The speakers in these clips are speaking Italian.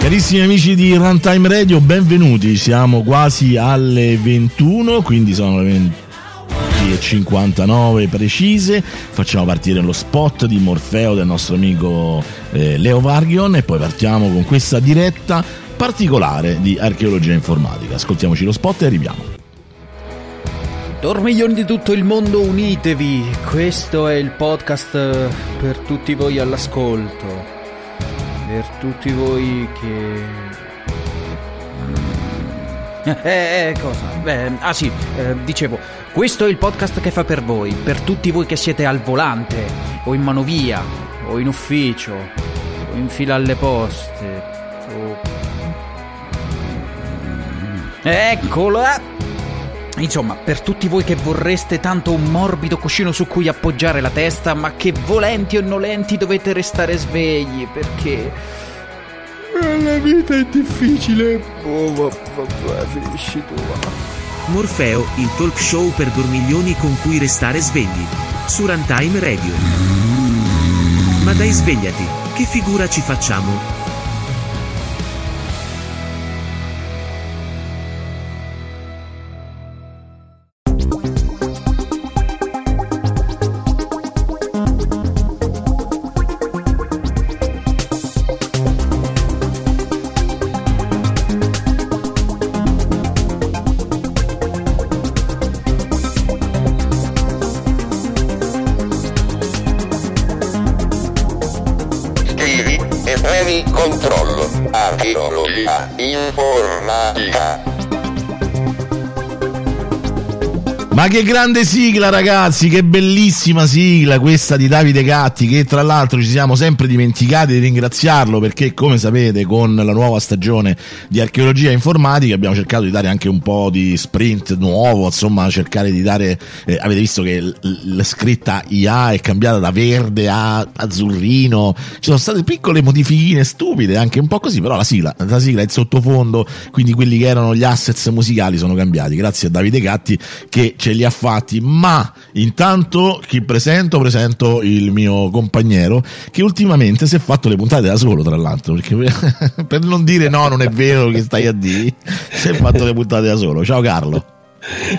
Carissimi amici di Runtime Radio, benvenuti. Siamo quasi alle 21, quindi sono le 20.59 precise. Facciamo partire lo spot di Morfeo del nostro amico eh, Leo Vargion e poi partiamo con questa diretta particolare di archeologia informatica. Ascoltiamoci lo spot e arriviamo. Dormiglioni di tutto il mondo, unitevi! Questo è il podcast eh, per tutti voi all'ascolto per tutti voi che... Eh, eh, cosa? Beh, ah sì, eh, dicevo, questo è il podcast che fa per voi, per tutti voi che siete al volante, o in manovia, o in ufficio, o in fila alle poste, o... Eccola! Insomma, per tutti voi che vorreste tanto un morbido cuscino su cui appoggiare la testa, ma che volenti o nolenti dovete restare svegli, perché... La vita è difficile. Oh, vabbè, finisci tu. Morfeo, il talk show per dormiglioni con cui restare svegli. Su Runtime Radio. Ma dai svegliati, che figura ci facciamo? Che grande sigla, ragazzi! Che bellissima sigla questa di Davide Gatti. Che tra l'altro ci siamo sempre dimenticati di ringraziarlo perché, come sapete, con la nuova stagione di archeologia informatica abbiamo cercato di dare anche un po' di sprint nuovo. Insomma, cercare di dare. Eh, avete visto che l- la scritta IA è cambiata da verde a azzurrino. Ci sono state piccole modifichine stupide, anche un po' così. Però la sigla, la sigla è il sottofondo. Quindi quelli che erano gli assets musicali sono cambiati. Grazie a Davide Gatti che ce li ha fatti, ma intanto chi presento? Presento il mio compagnero che ultimamente si è fatto le puntate da solo, tra l'altro, perché per non dire no, non è vero che stai a dire, si è fatto le puntate da solo. Ciao Carlo.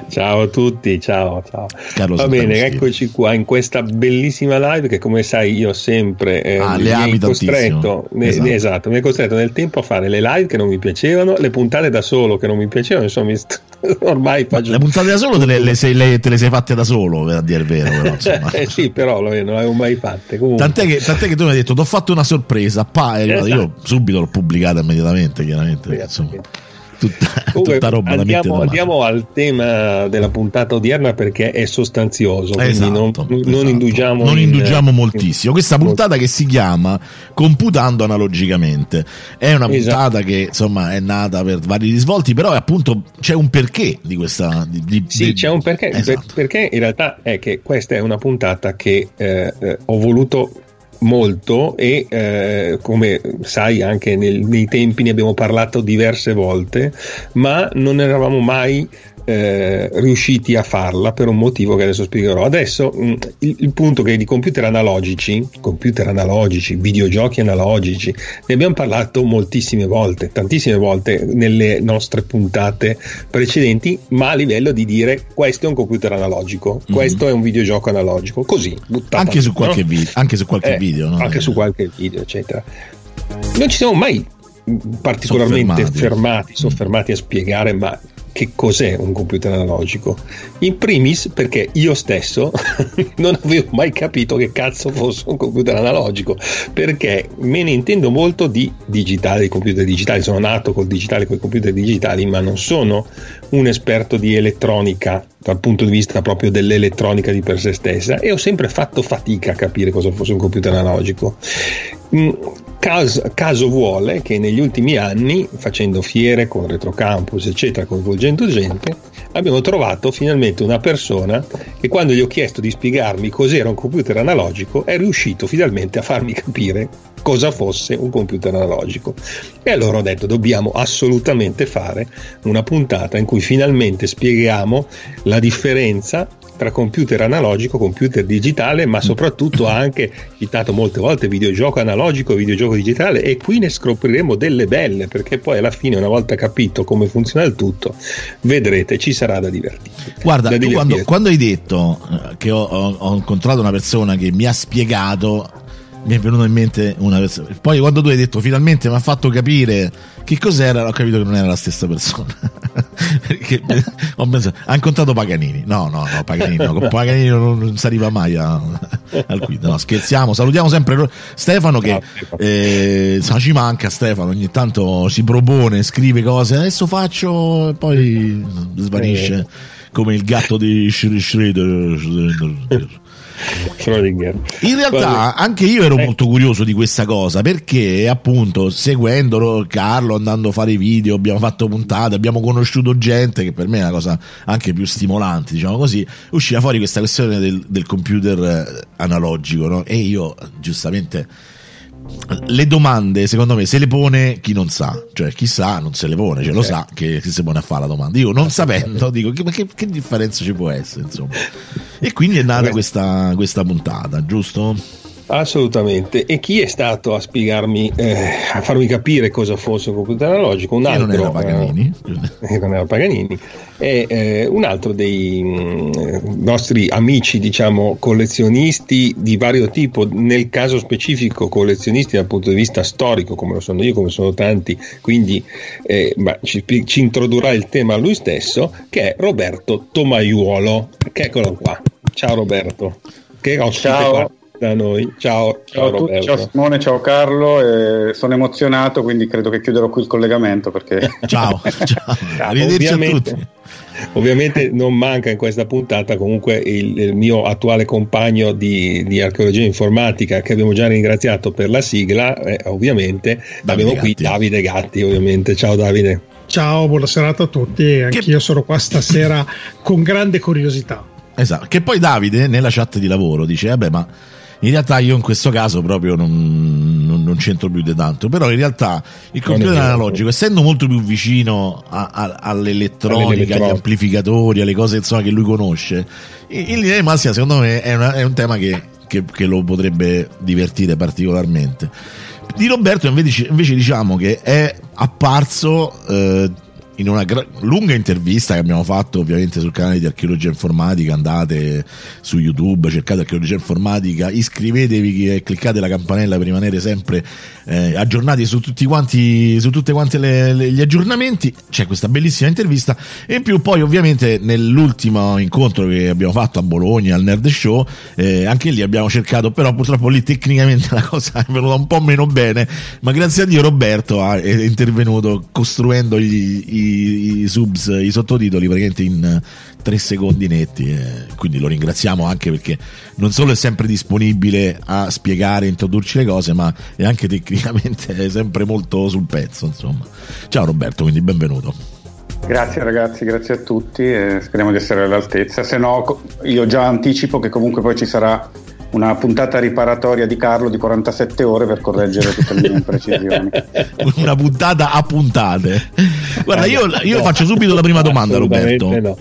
Ciao a tutti, ciao, ciao. Carlo Va bene, eccoci qua in questa bellissima live che come sai io sempre eh, ah, mi, hai costretto, ne, esatto. esatto. mi hai costretto nel tempo a fare le live che non mi piacevano, le puntate da solo che non mi piacevano, insomma st- ormai faccio... Le puntate da solo te le, le, sei, le, te le sei fatte da solo, per dire il vero. Però, eh, sì, però non le avevo mai fatte. Tant'è che, tant'è che, tu mi hai detto, ti ho fatto una sorpresa, pa, esatto. io subito l'ho pubblicata immediatamente, chiaramente. Insomma tutta, Comunque, tutta roba andiamo, andiamo, al tema della puntata odierna perché è sostanzioso esatto, non, esatto. non, indugiamo non in, indugiamo moltissimo questa puntata che si chiama computando analogicamente è una esatto. puntata esatto. che insomma è nata per vari risvolti però appunto c'è un perché di questa di, di, sì di, c'è un perché esatto. perché in realtà è che questa è una puntata che eh, eh, ho voluto molto e eh, come sai anche nel, nei tempi ne abbiamo parlato diverse volte, ma non eravamo mai eh, riusciti a farla per un motivo che adesso spiegherò. Adesso mh, mm, il, il, punto che di computer analogici, computer analogici, videogiochi analogici, ne abbiamo parlato moltissime volte, tantissime volte nelle nostre puntate precedenti, ma a livello di dire questo è un computer analogico, mm-hmm. questo è un videogioco analogico, così buttato. Anche su qualche, no? video, anche su qualche eh, video, no? Anche su qualche video, eccetera. Non ci siamo mai particolarmente soffermati, fermati, soffermati a spiegare ma che cos'è un computer analogico. In primis perché io stesso non avevo mai capito che cazzo fosse un computer analogico, perché me ne intendo molto di digitale, di computer digitali, sono nato col digitale, con i computer digitali, ma non sono un esperto di elettronica dal punto di vista proprio dell'elettronica di per sé stessa e ho sempre fatto fatica a capire cosa fosse un computer analogico. Mm, caso, caso, vuole che negli ultimi anni, facendo fiere con Retrocampus, eccetera, coinvolgendo gente, abbiamo trovato finalmente una persona che quando gli ho chiesto di spiegarmi cos'era un computer analogico è riuscito finalmente a farmi capire cosa fosse un computer analogico. E allora ho detto dobbiamo assolutamente fare una puntata in cui finalmente spieghiamo la differenza tra computer analogico, computer digitale, ma soprattutto anche citato molte volte videogioco analogico, videogioco digitale e qui ne scopriremo delle belle perché poi alla fine una volta capito come funziona il tutto vedrete ci sarà da divertirsi. Guarda, da quando, quando, hai detto eh, che ho, ho, ho incontrato una persona che mi ha spiegato mi è venuto in mente una persona. Poi quando tu hai detto finalmente mi ha fatto capire che cos'era, ho capito che non era la stessa persona. Perché ho pensato, ha incontrato Paganini. No, no, no, Paganini no, con Paganini non, non si arriva mai a, al quid. No, scherziamo, salutiamo sempre Stefano che eh, ci manca Stefano, ogni tanto si propone, scrive cose, adesso faccio e poi svanisce eh. come il gatto di Schroeder. Schrödinger. In realtà anche io ero eh. molto curioso di questa cosa perché appunto seguendo Carlo andando a fare video abbiamo fatto puntate abbiamo conosciuto gente che per me è una cosa anche più stimolante diciamo così usciva fuori questa questione del, del computer eh, analogico no? e io giustamente le domande, secondo me, se le pone chi non sa, cioè chi sa non se le pone, cioè lo sa che si pone a fare la domanda. Io non sapendo dico, ma che, che differenza ci può essere, insomma. E quindi è nata questa, questa puntata, giusto? Assolutamente. E chi è stato a spiegarmi, eh, a farmi capire cosa fosse un computer analogico? Un altro. non era Paganini. Eh, non era Paganini. È eh, un altro dei mh, mm, nostri amici, diciamo, collezionisti di vario tipo, nel caso specifico collezionisti dal punto di vista storico, come lo sono io, come sono tanti, quindi eh, ci, ci introdurrà il tema lui stesso, che è Roberto Tomaiuolo. Che eccolo qua. Ciao Roberto. Che ospite Ciao. qua da noi. Ciao, ciao, ciao, ciao Simone, ciao Carlo. Eh, sono emozionato, quindi credo che chiuderò qui il collegamento. Perché... ciao, ciao. arrivederci ovviamente, a tutti. Ovviamente non manca in questa puntata comunque il, il mio attuale compagno di, di, archeologia informatica che abbiamo già ringraziato per la sigla, eh, ovviamente Davide abbiamo Gatti. qui Davide Gatti, ovviamente. Ciao Davide. Ciao, buona serata a tutti. Anch'io che... sono qua stasera con grande curiosità. Esatto, che poi Davide nella chat di lavoro dice, vabbè ma in realtà io in questo caso proprio non, non, non c'entro più di tanto, però in realtà il computer analogico, essendo molto più vicino a, a, all'elettronica, agli amplificatori, alle cose insomma, che lui conosce, in linea di massima secondo me è, una, è un tema che, che, che, lo potrebbe divertire particolarmente. Di Roberto invece, invece diciamo che è apparso... Eh, in una gra- lunga intervista che abbiamo fatto ovviamente sul canale di archeologia informatica andate su youtube cercate archeologia informatica iscrivetevi e cliccate la campanella per rimanere sempre eh, aggiornati su tutti quanti su tutte quante le, le, gli aggiornamenti. C'è questa bellissima intervista. E in più poi ovviamente nell'ultimo incontro che abbiamo fatto a Bologna al Nerd Show eh, anche lì abbiamo cercato però purtroppo lì tecnicamente la cosa è venuta un po' meno bene ma grazie a Dio Roberto è intervenuto costruendo i, i i, subs, i sottotitoli praticamente in tre secondi netti. Eh, quindi lo ringraziamo anche perché non solo è sempre disponibile a spiegare, introdurci le cose, ma è anche tecnicamente sempre molto sul pezzo. Insomma. Ciao Roberto, quindi benvenuto. Grazie ragazzi, grazie a tutti e speriamo di essere all'altezza. Se no, io già anticipo che comunque poi ci sarà una puntata riparatoria di Carlo di 47 ore per correggere tutte le mie imprecisioni. una puntata a puntate. Guarda, io, io faccio subito la prima domanda, Roberto. No.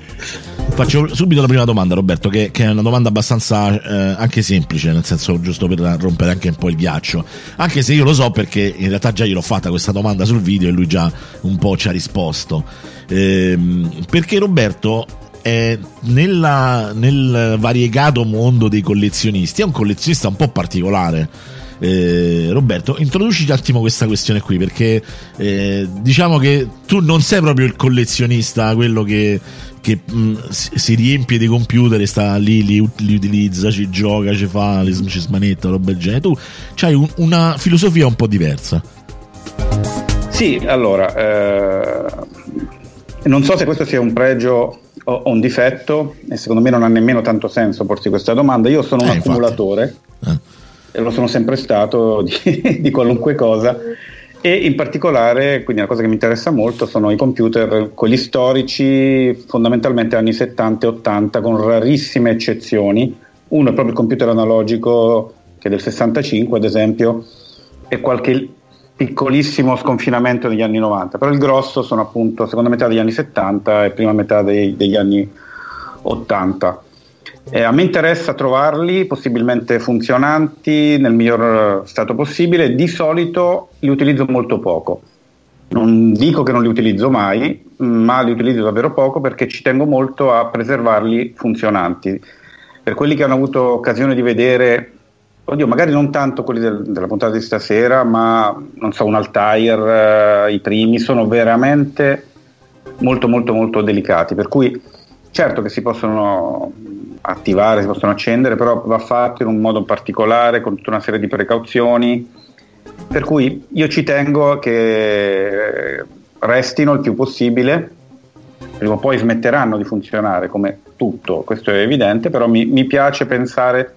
Faccio subito la prima domanda, Roberto, che, che è una domanda abbastanza eh, anche semplice, nel senso giusto per rompere anche un po' il ghiaccio. Anche se io lo so perché in realtà già gliel'ho fatta questa domanda sul video e lui già un po' ci ha risposto. Eh, perché Roberto è nella, nel variegato mondo dei collezionisti è un collezionista un po' particolare. Eh, Roberto, introduci un attimo questa questione qui perché eh, diciamo che tu non sei proprio il collezionista, quello che, che mh, si riempie di computer e sta lì, li, li utilizza, ci gioca, ci fa, ci smanetta, roba del genere. Tu hai un, una filosofia un po' diversa. Sì, allora, eh, non so se questo sia un pregio ho, un difetto e secondo me non ha nemmeno tanto senso porsi questa domanda. Io sono un eh, accumulatore eh. e lo sono sempre stato di, di, qualunque cosa e in particolare, quindi una cosa che mi interessa molto sono i computer, quelli storici, fondamentalmente anni 70 e 80 con rarissime eccezioni. Uno è proprio il computer analogico che è del 65 ad esempio e qualche piccolissimo sconfinamento negli anni 90, però il grosso sono appunto seconda metà degli anni 70 e prima metà dei, degli anni 80. Eh, a me interessa trovarli possibilmente funzionanti nel miglior stato possibile, di solito li utilizzo molto poco. Non dico che non li utilizzo mai, ma li utilizzo davvero poco perché ci tengo molto a preservarli funzionanti. Per quelli che hanno avuto occasione di vedere, oddio, magari non tanto quelli del, della puntata di stasera, ma non so, un Altair, eh, i primi, sono veramente molto molto molto delicati. Per cui certo che si possono attivare, si possono accendere, però va fatto in un modo particolare, con tutta una serie di precauzioni. Per cui io ci tengo che restino il più possibile, prima o poi smetteranno di funzionare come tutto, questo è evidente, però mi, mi piace pensare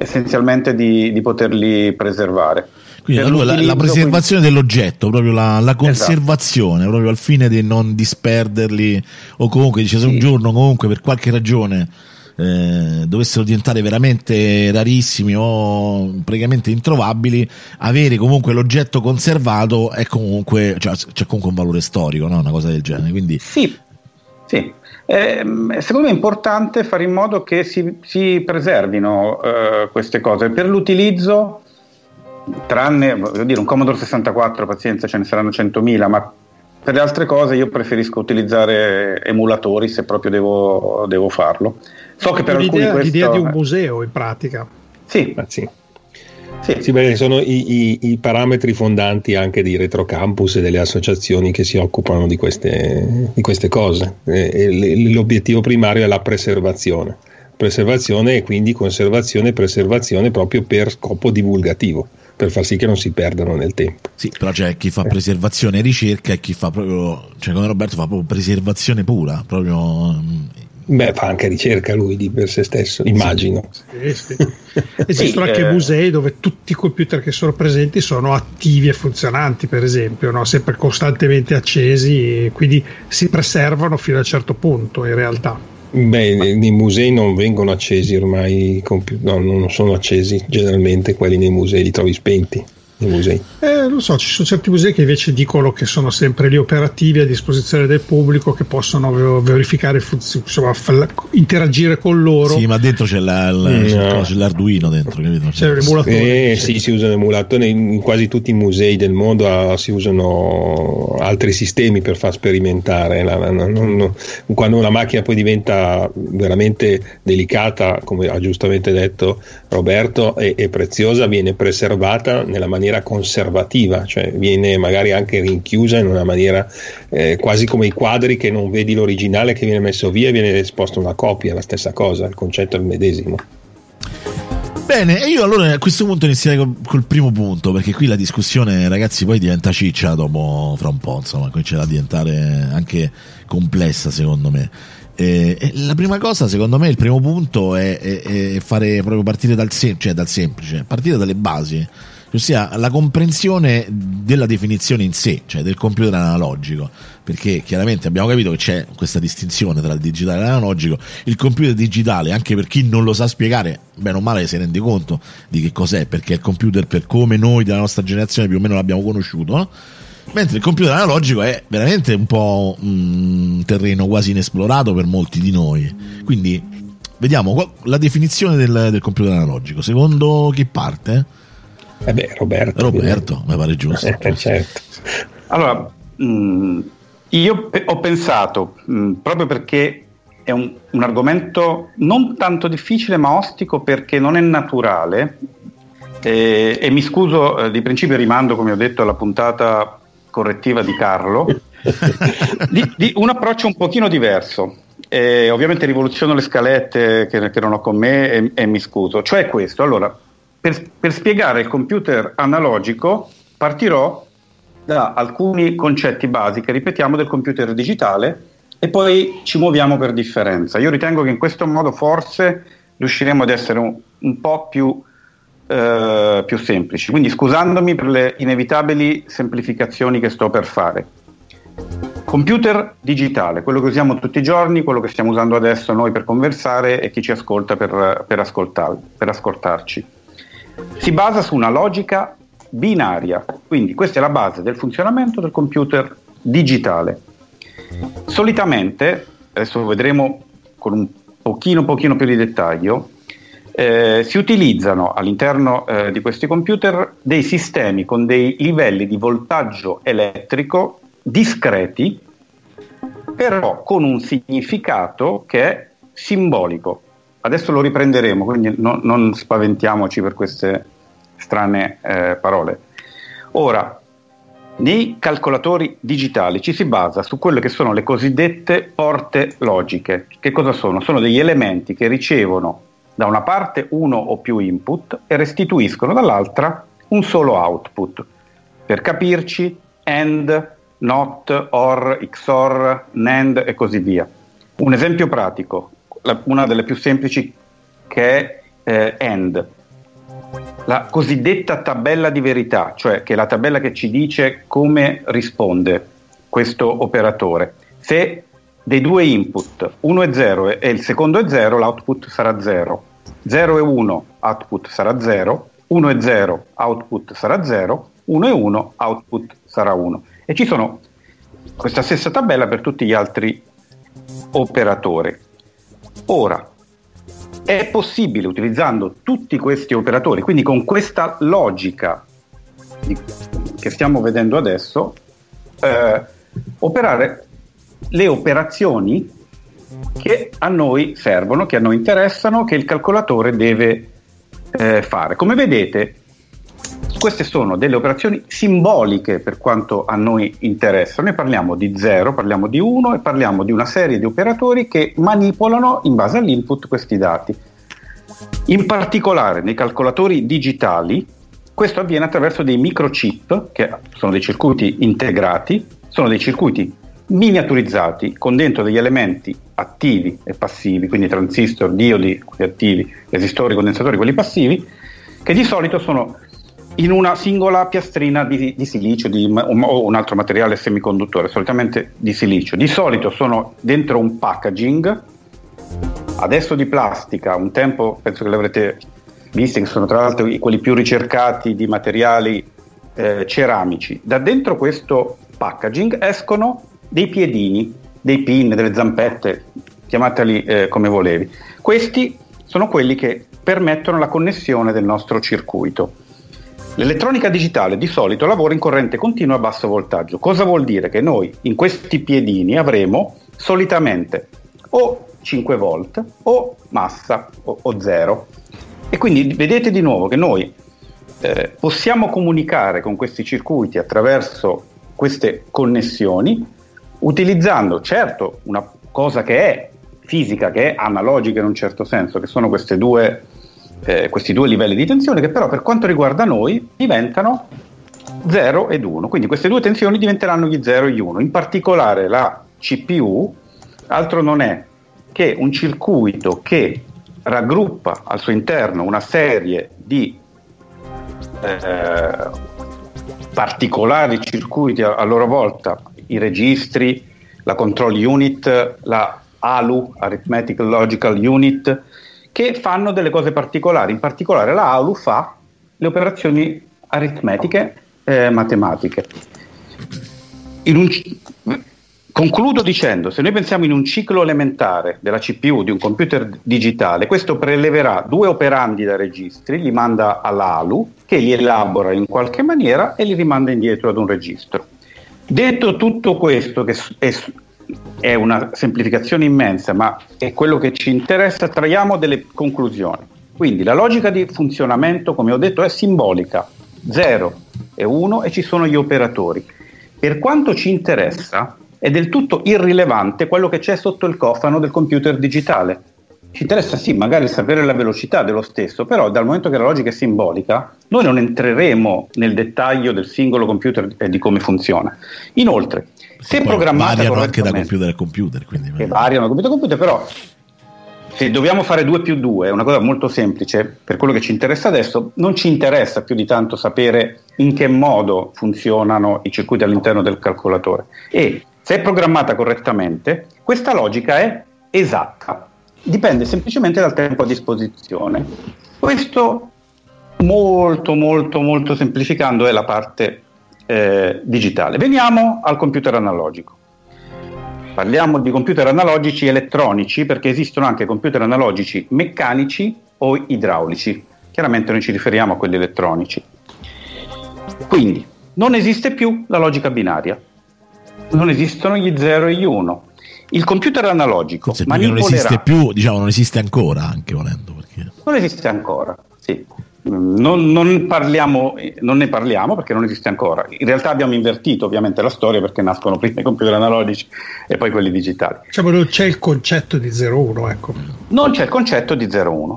essenzialmente di, di poterli preservare. Quindi allora, la, la, preservazione quindi... dell'oggetto, proprio la, la conservazione, esatto. proprio al fine di non disperderli o comunque dice se un giorno comunque per qualche ragione eh, dovessero diventare veramente rarissimi o praticamente introvabili, avere comunque l'oggetto conservato è comunque, cioè, c'è comunque un valore storico, no? una cosa del genere. Quindi... Sì, sì. Eh, secondo me è importante fare in modo che si, si preservino eh, queste cose per l'utilizzo tranne voglio dire un Commodore 64 pazienza ce ne saranno 100.000 ma per le altre cose io preferisco utilizzare emulatori se proprio devo, devo farlo So che per l'idea, questo... l'idea di un museo in pratica. Sì, ah, sì. Sì. sì beh, sono i, i, i, parametri fondanti anche di Retrocampus e delle associazioni che si occupano di queste, di queste cose. E, l'obiettivo primario è la preservazione. Preservazione e quindi conservazione e preservazione proprio per scopo divulgativo per far sì che non si perdano nel tempo. Sì, però c'è chi fa preservazione e ricerca e chi fa proprio, cioè come Roberto fa proprio preservazione pura, proprio Beh, fa anche ricerca lui di per se stesso, immagino. Sì, sì. Esistono sì, anche eh... musei dove tutti i computer che sono presenti sono attivi e funzionanti, per esempio, no? sempre costantemente accesi e quindi si preservano fino a un certo punto in realtà. Beh, nei musei non vengono accesi ormai, no, non sono accesi generalmente, quelli nei musei li trovi spenti nei musei? Eh, non so, ci sono certi musei che invece dicono che sono sempre lì operativi a disposizione del pubblico, che possono verificare, insomma, interagire con loro. Sì, ma dentro c'è, la, la, mm, no. c'è l'Arduino dentro, capito? C'è l'emulatore. Eh, sì, si usano emulatori. In quasi tutti i musei del mondo ah, si usano altri sistemi per far sperimentare. La, la, non, quando una macchina poi diventa veramente delicata, come ha giustamente detto Roberto, e, e preziosa, viene preservata nella maniera conservativa, cioè viene magari anche rinchiusa in una maniera eh, quasi come i quadri che non vedi l'originale che viene messo via e viene esposta una copia, la stessa cosa, il concetto è il medesimo. Bene, e io allora a questo punto inizierei col, col, primo punto, perché qui la discussione, ragazzi, poi diventa ciccia dopo fra un po', insomma, comincia a diventare anche complessa secondo me. Eh, la prima cosa, secondo me, il primo punto è, è, è fare proprio partire dal, sem- cioè dal semplice, partire dalle basi ossia la comprensione della definizione in sé, cioè del computer analogico, perché chiaramente abbiamo capito che c'è questa distinzione tra il digitale e l'analogico, il computer digitale, anche per chi non lo sa spiegare, bene o male si rende conto di che cos'è, perché è il computer per come noi della nostra generazione più o meno l'abbiamo conosciuto, no? Mentre il computer analogico è veramente un po' un terreno quasi inesplorato per molti di noi. Quindi vediamo la definizione del, del computer analogico. Secondo chi parte? Eh beh, Roberto. Roberto, mi pare giusto. Eh, certo. Allora, mh, mm, io pe- ho pensato, mh, mm, proprio perché è un, un, argomento non tanto difficile ma ostico perché non è naturale e, e mi scuso eh, di principio rimando, come ho detto, alla puntata correttiva di Carlo, di, di, un approccio un pochino diverso. Eh, ovviamente rivoluziono le scalette che, che non ho con me e, e mi scuso. Cioè questo, allora, per, per spiegare il computer analogico partirò da alcuni concetti basi che ripetiamo del computer digitale e poi ci muoviamo per differenza. Io ritengo che in questo modo forse riusciremo ad essere un, un po' più, eh, più, semplici. Quindi scusandomi per le inevitabili semplificazioni che sto per fare. Computer digitale, quello che usiamo tutti i giorni, quello che stiamo usando adesso noi per conversare e chi ci ascolta per, per, ascoltar, per ascoltarci si basa su una logica binaria, quindi questa è la base del funzionamento del computer digitale. Solitamente, adesso vedremo con un pochino, pochino più di dettaglio, eh, si utilizzano all'interno eh, di questi computer dei sistemi con dei livelli di voltaggio elettrico discreti, però con un significato che è simbolico. Adesso lo riprenderemo, quindi no, non spaventiamoci per queste strane eh, parole. Ora, nei calcolatori digitali ci si basa su quelle che sono le cosiddette porte logiche. Che cosa sono? Sono degli elementi che ricevono da una parte uno o più input e restituiscono dall'altra un solo output. Per capirci, AND, NOT, OR, XOR, NAND e così via. Un esempio pratico, una delle più semplici che è eh, AND la cosiddetta tabella di verità, cioè che è la tabella che ci dice come risponde questo operatore. Se dei due input, uno è 0 e il secondo è 0, l'output sarà 0. 0 e 1, output sarà 0. 1 e 0, output sarà 0. 1 e 1, output sarà 1. E ci sono questa stessa tabella per tutti gli altri operatori. Ora, è possibile utilizzando tutti questi operatori, quindi con questa logica che stiamo vedendo adesso, eh, operare le operazioni che a noi servono, che a noi interessano, che il calcolatore deve eh, fare. Come vedete, queste sono delle operazioni simboliche per quanto a noi interessano. Noi parliamo di 0, parliamo di 1 e parliamo di una serie di operatori che manipolano in base all'input questi dati. In particolare nei calcolatori digitali questo avviene attraverso dei microchip, che sono dei circuiti integrati, sono dei circuiti miniaturizzati con dentro degli elementi attivi e passivi, quindi transistor, diodi, quelli attivi, resistori, condensatori, quelli passivi, che di solito sono in una singola piastrina di, di silicio di, o un altro materiale semiconduttore, solitamente di silicio. Di solito sono dentro un packaging, adesso di plastica, un tempo penso che l'avrete visti, che sono tra l'altro quelli più ricercati di materiali eh, ceramici. Da dentro questo packaging escono dei piedini, dei pin, delle zampette, chiamateli eh, come volevi. Questi sono quelli che permettono la connessione del nostro circuito. L'elettronica digitale di solito lavora in corrente continua a basso voltaggio. Cosa vuol dire? Che noi in questi piedini avremo solitamente o 5 volt o massa o, o 0. E quindi vedete di nuovo che noi eh, possiamo comunicare con questi circuiti attraverso queste connessioni utilizzando certo una cosa che è fisica, che è analogica in un certo senso, che sono due, eh, questi due livelli di tensione, che però per quanto riguarda noi diventano 0 ed 1. Quindi queste due tensioni diventeranno gli 0 e gli 1. In particolare la CPU altro non è che un circuito che raggruppa al suo interno una serie di eh, particolari circuiti a, a loro volta i registri, la control unit, la ALU, Arithmetic Logical Unit, che fanno delle cose particolari. In particolare la ALU fa le operazioni aritmetiche eh, matematiche. Un, concludo dicendo, se noi pensiamo in un ciclo elementare della CPU di un computer digitale, questo preleverà due operandi da registri, li manda alla ALU, che li elabora in qualche maniera e li rimanda indietro ad un registro. Detto tutto questo, che è, è una semplificazione immensa, ma è quello che ci interessa, traiamo delle conclusioni. Quindi la logica di funzionamento, come ho detto, è simbolica, 0 e 1 e ci sono gli operatori. Per quanto ci interessa, è del tutto irrilevante quello che c'è sotto il cofano del computer digitale. Ci interessa sì, magari sapere la velocità dello stesso, però dal momento che la logica è simbolica, noi non entreremo nel dettaglio del singolo computer e di come funziona. Inoltre, se programmata variano anche da computer a computer, quindi che variano da computer a computer, però se dobbiamo fare 2 più 2, è una cosa molto semplice, per quello che ci interessa adesso, non ci interessa più di tanto sapere in che modo funzionano i circuiti all'interno del calcolatore. E se è programmata correttamente, questa logica è esatta dipende semplicemente dal tempo a disposizione. Questo molto molto molto semplificando è la parte eh, digitale. Veniamo al computer analogico. parliamo di computer analogici elettronici perché esistono anche computer analogici meccanici o idraulici. Chiaramente noi ci riferiamo a quelli elettronici. Quindi non esiste più la logica binaria, non esistono gli 0 e gli 1. Il computer analogico Forse non esiste più, diciamo, non esiste ancora anche volendo. Perché... Non esiste ancora, sì. Non, non, parliamo, non, ne parliamo perché non esiste ancora. In realtà abbiamo invertito ovviamente la storia perché nascono prima i computer analogici e poi quelli digitali. Diciamo non c'è il concetto di 0-1, ecco. Non c'è il concetto di 0-1.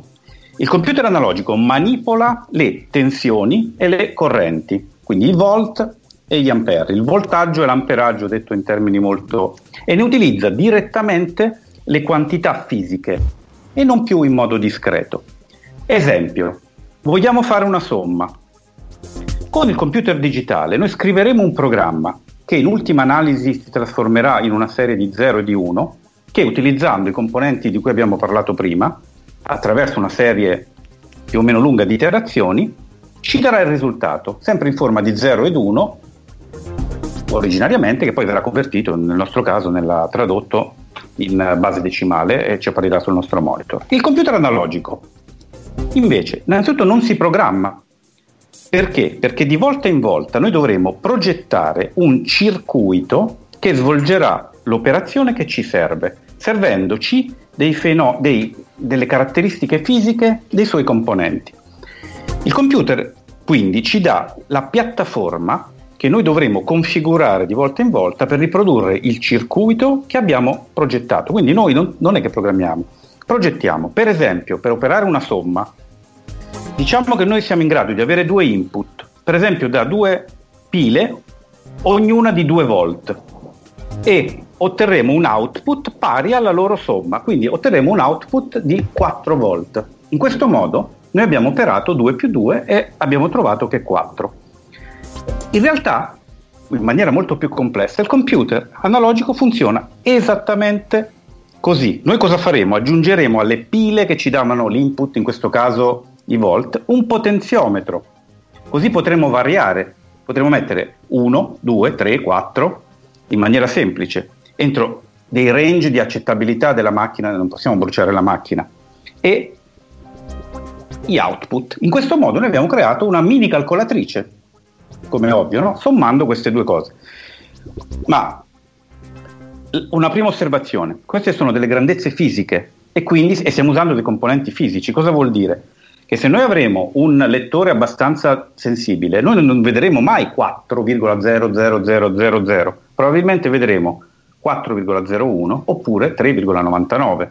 Il computer analogico manipola le tensioni e le correnti, quindi i volt e gli ampere, il voltaggio e l'amperaggio detto in termini molto... e ne utilizza direttamente le quantità fisiche e non più in modo discreto. Esempio, vogliamo fare una somma. Con il computer digitale noi scriveremo un programma che in ultima analisi si trasformerà in una serie di 0 e di 1 che utilizzando i componenti di cui abbiamo parlato prima, attraverso una serie più o meno lunga di iterazioni, ci darà il risultato, sempre in forma di 0 ed 1, originariamente, che poi verrà convertito, nel nostro caso, nella, tradotto in base decimale e ci apparirà sul nostro monitor. Il computer analogico, invece, innanzitutto non si programma. Perché? Perché di volta in volta noi dovremo progettare un circuito che svolgerà l'operazione che ci serve, servendoci dei feno- dei, delle caratteristiche fisiche dei suoi componenti. Il computer quindi ci dà la piattaforma che noi dovremo configurare di volta in volta per riprodurre il circuito che abbiamo progettato. Quindi noi non, non è che programmiamo, progettiamo. Per esempio, per operare una somma, diciamo che noi siamo in grado di avere due input, per esempio da due pile, ognuna di 2 volt, e otterremo un output pari alla loro somma, quindi otterremo un output di 4 volt. In questo modo noi abbiamo operato 2 più 2 e abbiamo trovato che è 4. In realtà, in maniera molto più complessa, il computer analogico funziona esattamente così. Noi cosa faremo? Aggiungeremo alle pile che ci davano l'input, in questo caso i volt, un potenziometro. Così potremo variare, potremo mettere 1, 2, 3, 4 in maniera semplice, entro dei range di accettabilità della macchina, non possiamo bruciare la macchina, e gli output. In questo modo noi abbiamo creato una mini calcolatrice come ovvio, no? sommando queste due cose. Ma una prima osservazione, queste sono delle grandezze fisiche e quindi e stiamo usando dei componenti fisici. Cosa vuol dire? Che se noi avremo un lettore abbastanza sensibile, noi non vedremo mai 4,00000, probabilmente vedremo 4,01 oppure 3,99.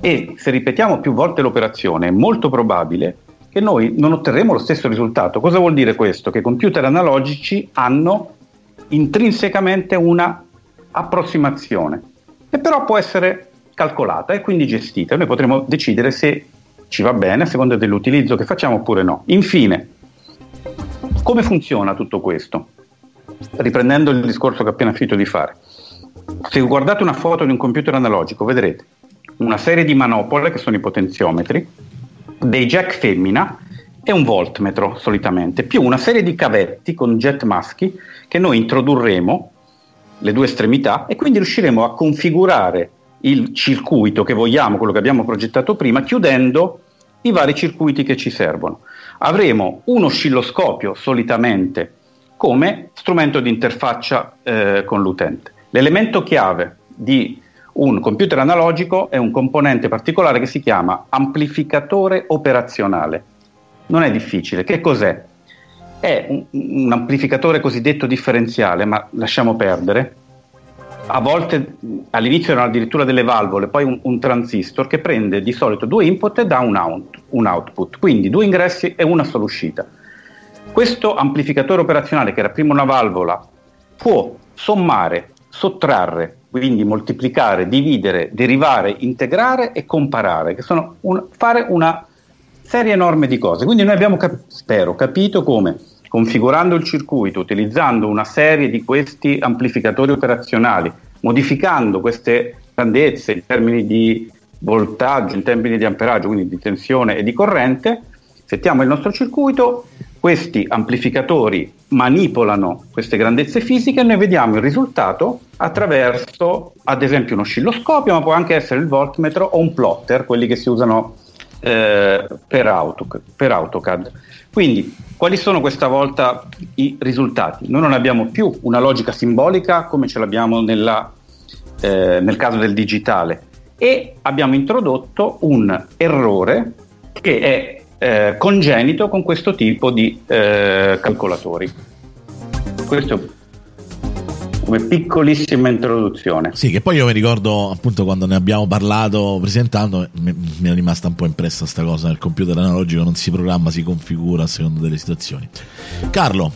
E se ripetiamo più volte l'operazione, è molto probabile che noi non otterremo lo stesso risultato. Cosa vuol dire questo? Che i computer analogici hanno intrinsecamente una approssimazione, che però può essere calcolata e quindi gestita. Noi potremo decidere se ci va bene a seconda dell'utilizzo che facciamo oppure no. Infine, come funziona tutto questo? Riprendendo il discorso che ho appena finito di fare. Se guardate una foto di un computer analogico, vedrete una serie di manopole che sono i potenziometri, dei jack femmina e un voltmetro solitamente, più una serie di cavetti con jet maschi che noi introdurremo le due estremità e quindi riusciremo a configurare il circuito che vogliamo, quello che abbiamo progettato prima, chiudendo i vari circuiti che ci servono. Avremo un oscilloscopio solitamente come strumento di interfaccia eh, con l'utente. L'elemento chiave di un computer analogico è un componente particolare che si chiama amplificatore operazionale. Non è difficile. Che cos'è? È un, un amplificatore cosiddetto differenziale, ma lasciamo perdere. A volte all'inizio erano addirittura delle valvole, poi un, un transistor che prende di solito due input e dà un, out, un output, quindi due ingressi e una sola uscita. Questo amplificatore operazionale, che era prima una valvola, può sommare, sottrarre quindi moltiplicare, dividere, derivare, integrare e comparare, che sono un, fare una serie enorme di cose. Quindi noi abbiamo, cap- spero, capito come configurando il circuito, utilizzando una serie di questi amplificatori operazionali, modificando queste grandezze in termini di voltaggio, in termini di amperaggio, quindi di tensione e di corrente, settiamo il nostro circuito, questi amplificatori manipolano queste grandezze fisiche e noi vediamo il risultato attraverso ad esempio un oscilloscopio, ma può anche essere il voltmetro o un plotter, quelli che si usano eh, per, AutoCAD, per AutoCAD. Quindi, quali sono questa volta i risultati? Noi non abbiamo più una logica simbolica come ce l'abbiamo nella, eh, nel caso del digitale e abbiamo introdotto un errore che è eh, congenito con questo tipo di eh, calcolatori. Questo come piccolissima introduzione. Sì, che poi io mi ricordo appunto quando ne abbiamo parlato presentando, mi, è rimasta un po' impressa questa cosa, il computer analogico non si programma, si configura a seconda delle situazioni. Carlo,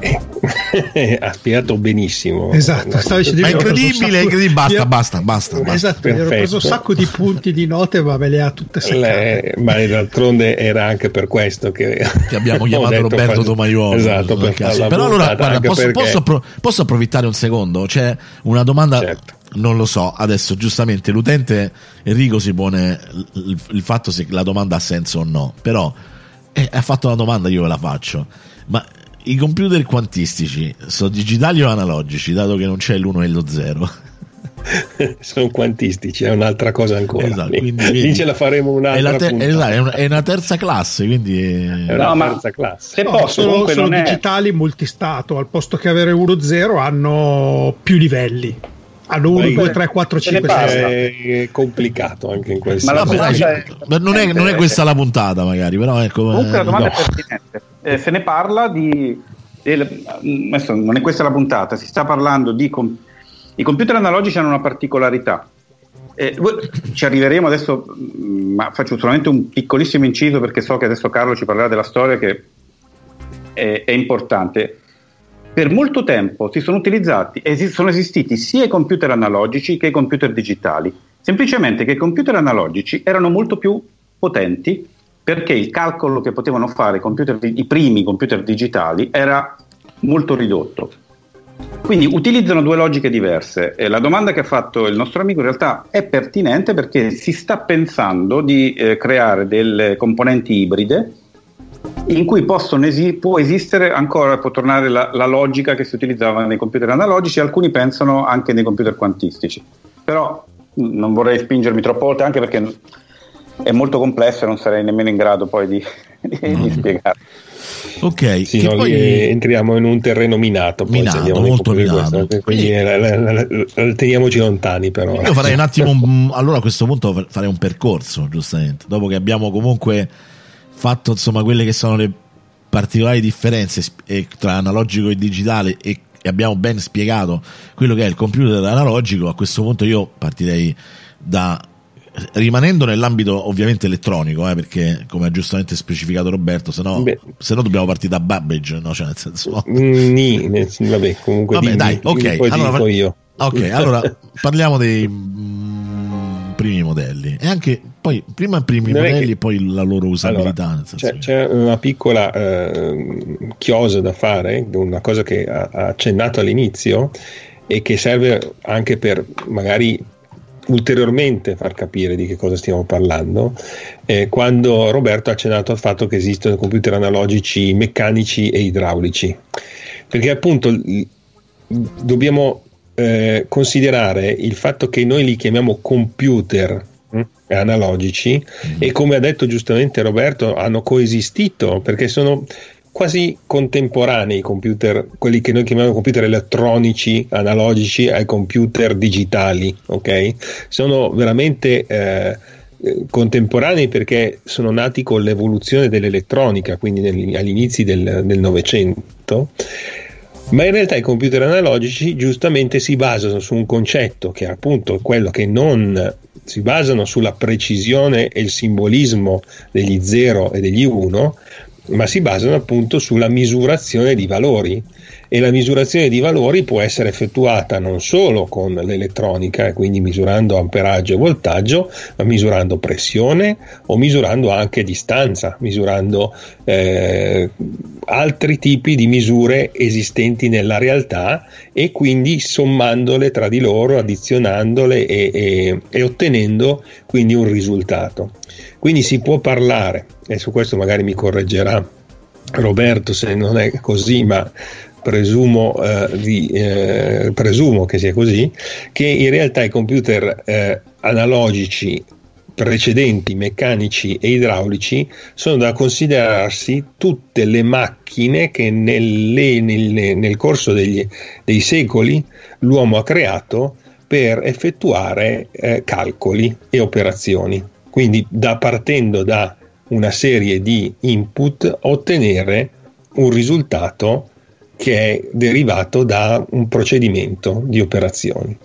ha spiegato benissimo. Esatto, stavo dicendo, è incredibile, è incredibile. Basta, basta, basta, basta. Esatto, mi ero preso un sacco di punti di note, ma me le ha tutte seccate. ma d'altronde era anche per questo che, che abbiamo chiamato Roberto Domaiuolo. Esatto, per però allora guarda, posso, perché... posso, appro- posso, approfittare un secondo? C'è una domanda. Certo. Non lo so, adesso giustamente l'utente Enrico si pone il, il fatto se la domanda ha senso o no, però eh, ha fatto una domanda, io ve la faccio. Ma i computer quantistici sono digitali o analogici, dato che non c'è l'1 e lo 0? sono quantistici, è un'altra cosa ancora. Esatto, quindi, lì ce la faremo un'altra. È, te- esatto, è, una, è, una, terza classe, quindi è una no, terza classe. Se no, posso, sono, sono digitali multistato, al posto che avere 1-0 hanno più livelli hanno 1, 2, 3, 4, 5, 6. È complicato anche in questo Ma Vabbè, è, non, è, non, è, questa la puntata, magari, però ecco. Comunque la domanda no. è pertinente. Eh, se ne parla di. adesso non è questa la puntata, si sta parlando di. Com- I computer analogici hanno una particolarità. Eh, ci arriveremo adesso, mm, ma faccio solamente un piccolissimo inciso perché so che adesso Carlo ci parlerà della storia che è, è importante per molto tempo si sono utilizzati e sono esistiti sia i computer analogici che i computer digitali, semplicemente che i computer analogici erano molto più potenti perché il calcolo che potevano fare computer, i primi computer digitali era molto ridotto. Quindi utilizzano due logiche diverse e la domanda che ha fatto il nostro amico in realtà è pertinente perché si sta pensando di eh, creare delle componenti ibride in cui esi- può esistere ancora, può tornare la, la, logica che si utilizzava nei computer analogici, alcuni pensano anche nei computer quantistici. Però non vorrei spingermi troppo oltre anche perché è molto complesso e non sarei nemmeno in grado poi di, di, mm. di spiegare. Ok, sì, no, poi... entriamo in un terreno minato, poi minato molto minato. Questo, quindi la, la, la, teniamoci lontani. Però. Io farei un attimo, allora a questo punto farei un percorso, giustamente, dopo che abbiamo comunque fatto insomma quelle che sono le particolari differenze tra analogico e digitale e abbiamo ben spiegato quello che è il computer analogico, a questo punto io partirei da rimanendo nell'ambito ovviamente elettronico, eh, perché come ha giustamente specificato Roberto, se no, dobbiamo partire da Babbage, no? Cioè, nel senso... Mm, ni, vabbè, comunque vabbè, dimmi, dai, ok, allora, io. ok, allora parliamo dei primi modelli e anche poi prima i primi non modelli che... e poi la loro usabilità. Allora, c'è, c'è, una piccola eh, chiosa da fare, una cosa che ha accennato all'inizio e che serve anche per magari ulteriormente far capire di che cosa stiamo parlando, eh, quando Roberto ha accennato al fatto che esistono computer analogici meccanici e idraulici. Perché appunto dobbiamo eh, considerare il fatto che noi li chiamiamo computer hm, analogici mm-hmm. e come ha detto giustamente Roberto hanno coesistito perché sono quasi contemporanei i computer, quelli che noi chiamiamo computer elettronici analogici ai computer digitali, ok? Sono veramente eh, contemporanei perché sono nati con l'evoluzione dell'elettronica, quindi agli inizi del Novecento ma in realtà i computer analogici giustamente si basano su un concetto che è appunto quello che non si basano sulla precisione e il simbolismo degli 0 e degli 1, ma si basano appunto sulla misurazione di valori e la misurazione di valori può essere effettuata non solo con l'elettronica, quindi misurando amperaggio e voltaggio, ma misurando pressione o misurando anche distanza, misurando eh, altri tipi di misure esistenti nella realtà e quindi sommandole tra di loro, addizionandole e, e, e ottenendo quindi un risultato. Quindi si può parlare, e su questo magari mi correggerà Roberto se non è così, ma presumo, eh, di, eh, presumo, che sia così, che in realtà i computer eh, analogici precedenti, meccanici e idraulici, sono da considerarsi tutte le macchine che nelle, nel, nel, corso degli, dei secoli l'uomo ha creato per effettuare eh, calcoli e operazioni. Quindi da, partendo da una serie di input ottenere un risultato che è derivato da un procedimento di operazioni.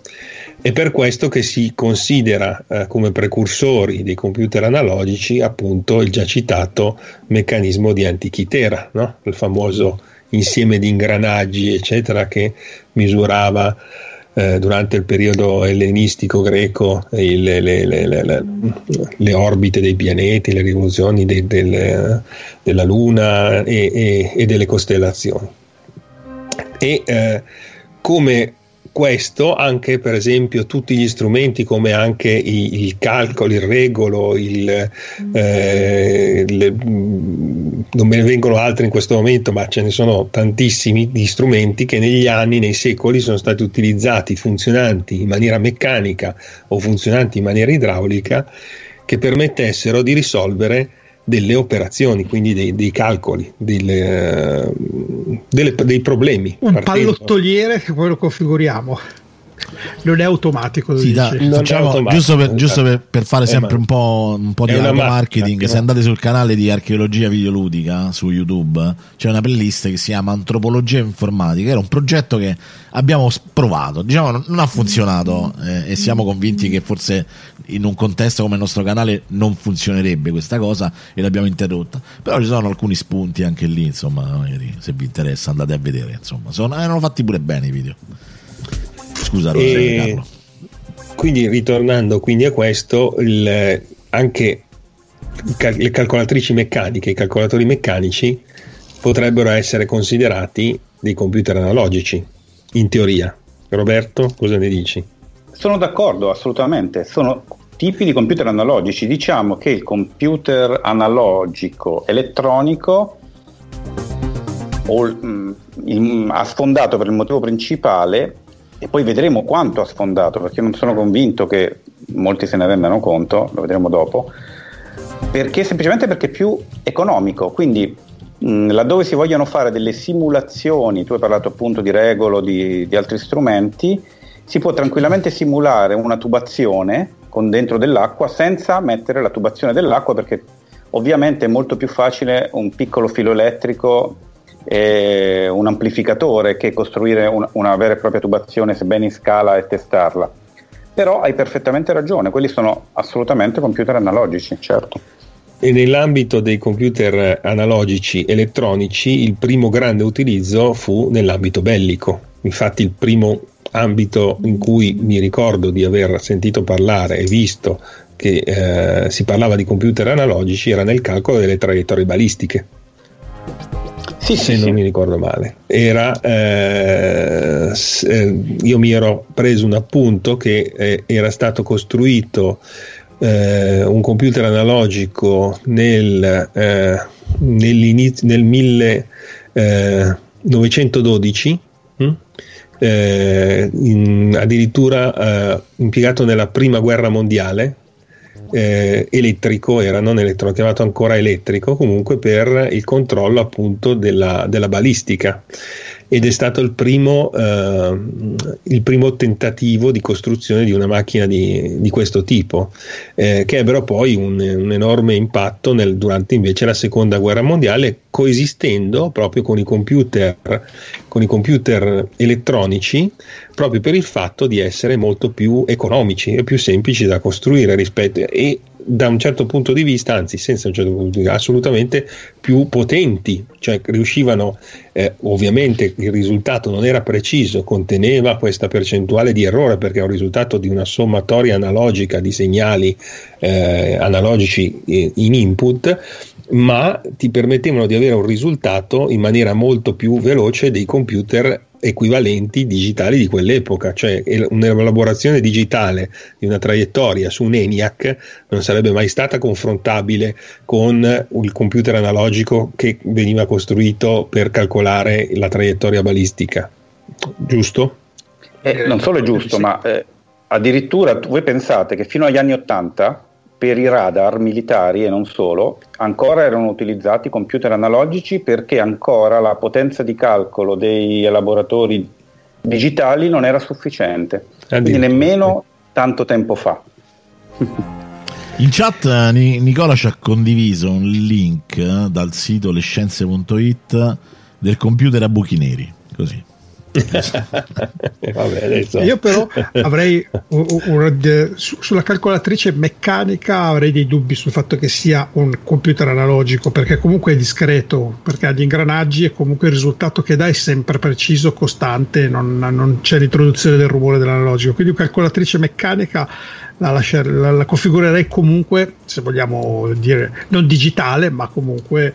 È per questo che si considera eh, come precursori dei computer analogici appunto il già citato meccanismo di Antichitera, no? il famoso insieme di ingranaggi eccetera che misurava eh, durante il periodo ellenistico greco il, le, le, le, le, orbite dei pianeti, le rivoluzioni de, del, della Luna e, e, e, delle costellazioni. E eh, come questo anche per esempio tutti gli strumenti come anche i, il calcolo, il regolo, il, eh, le, non me ne vengono altri in questo momento, ma ce ne sono tantissimi di strumenti che negli anni, nei secoli sono stati utilizzati, funzionanti in maniera meccanica o funzionanti in maniera idraulica, che permettessero di risolvere delle operazioni, quindi dei, dei calcoli, delle, delle, dei problemi. Un pallottoliere che poi lo configuriamo non è automatico. Sì, da, facciamo, automatico giusto, per, giusto per, per fare eh, sempre un po', un po di marketing. Se andate sul canale di archeologia videoludica su YouTube, c'è una playlist che si chiama Antropologia informatica. Era un progetto che abbiamo provato, diciamo, non ha funzionato eh, e siamo convinti che forse in un contesto come il nostro canale non funzionerebbe questa cosa e l'abbiamo interrotta. Però ci sono alcuni spunti anche lì, insomma, se vi interessa andate a vedere. Insomma, sono, erano fatti pure bene i video. Scusa, e... Quindi ritornando quindi a questo, il, anche le calcolatrici meccaniche, i calcolatori meccanici potrebbero essere considerati dei computer analogici, in teoria. Roberto, cosa ne dici? Sono d'accordo, assolutamente. Sono tipi di computer analogici. Diciamo che il computer analogico elettronico o, mh, il, ha sfondato per il motivo principale e poi vedremo quanto ha sfondato, perché non sono convinto che molti se ne rendano conto, lo vedremo dopo, perché? Semplicemente perché è più economico, quindi mh, laddove si vogliono fare delle simulazioni, tu hai parlato appunto di regolo, di, di altri strumenti, si può tranquillamente simulare una tubazione con dentro dell'acqua senza mettere la tubazione dell'acqua perché ovviamente è molto più facile un piccolo filo elettrico eh, un amplificatore che costruire un, una vera e propria tubazione, sebbene in scala, e testarla. Però hai perfettamente ragione, quelli sono assolutamente computer analogici, certo. E nell'ambito dei computer analogici elettronici il primo grande utilizzo fu nell'ambito bellico. Infatti il primo ambito in cui mi ricordo di aver sentito parlare e visto che eh, si parlava di computer analogici era nel calcolo delle traiettorie balistiche sì, se sì, non sì. mi ricordo male. Era, eh, eh, io mi ero preso un appunto che eh, era stato costruito eh, un computer analogico nel, eh, nel 1912. Hm? Eh, in, addirittura impiegato nella prima guerra mondiale eh, elettrico, era non elettrono, chiamato ancora elettrico, comunque per il controllo appunto della, della balistica ed è stato il primo, eh, il primo, tentativo di costruzione di una macchina di, di questo tipo, eh, che ebbero poi un, un enorme impatto nel, durante invece la seconda guerra mondiale, coesistendo proprio con i computer, con i computer elettronici, proprio per il fatto di essere molto più economici e più semplici da costruire rispetto e da un certo punto di vista, anzi senza un certo punto di vista, assolutamente più potenti, cioè riuscivano, eh, ovviamente il risultato non era preciso, conteneva questa percentuale di errore perché è un risultato di una sommatoria analogica di segnali eh, analogici in input, ma ti permettevano di avere un risultato in maniera molto più veloce dei computer equivalenti digitali di quell'epoca, cioè un'elaborazione digitale di una traiettoria su un ENIAC non sarebbe mai stata confrontabile con il computer analogico che veniva costruito per calcolare la traiettoria balistica, giusto? Eh, non solo è giusto, ma eh, addirittura voi pensate che fino agli anni 80 per i radar militari e non solo, ancora erano utilizzati computer analogici perché ancora la potenza di calcolo dei elaboratori digitali non era sufficiente, quindi nemmeno tanto tempo fa. In chat eh, Nicola ci ha condiviso un link eh, dal sito lescienze.it del computer a buchi neri, così. Vabbè, Io però avrei un, un, su, sulla calcolatrice meccanica avrei dei dubbi sul fatto che sia un computer analogico perché comunque è discreto, perché ha gli ingranaggi e comunque il risultato che dà è sempre preciso, costante, non, non c'è l'introduzione del rumore dell'analogico. Quindi una calcolatrice meccanica la, lasciare, la, la, configurerei comunque, se vogliamo dire, non digitale, ma comunque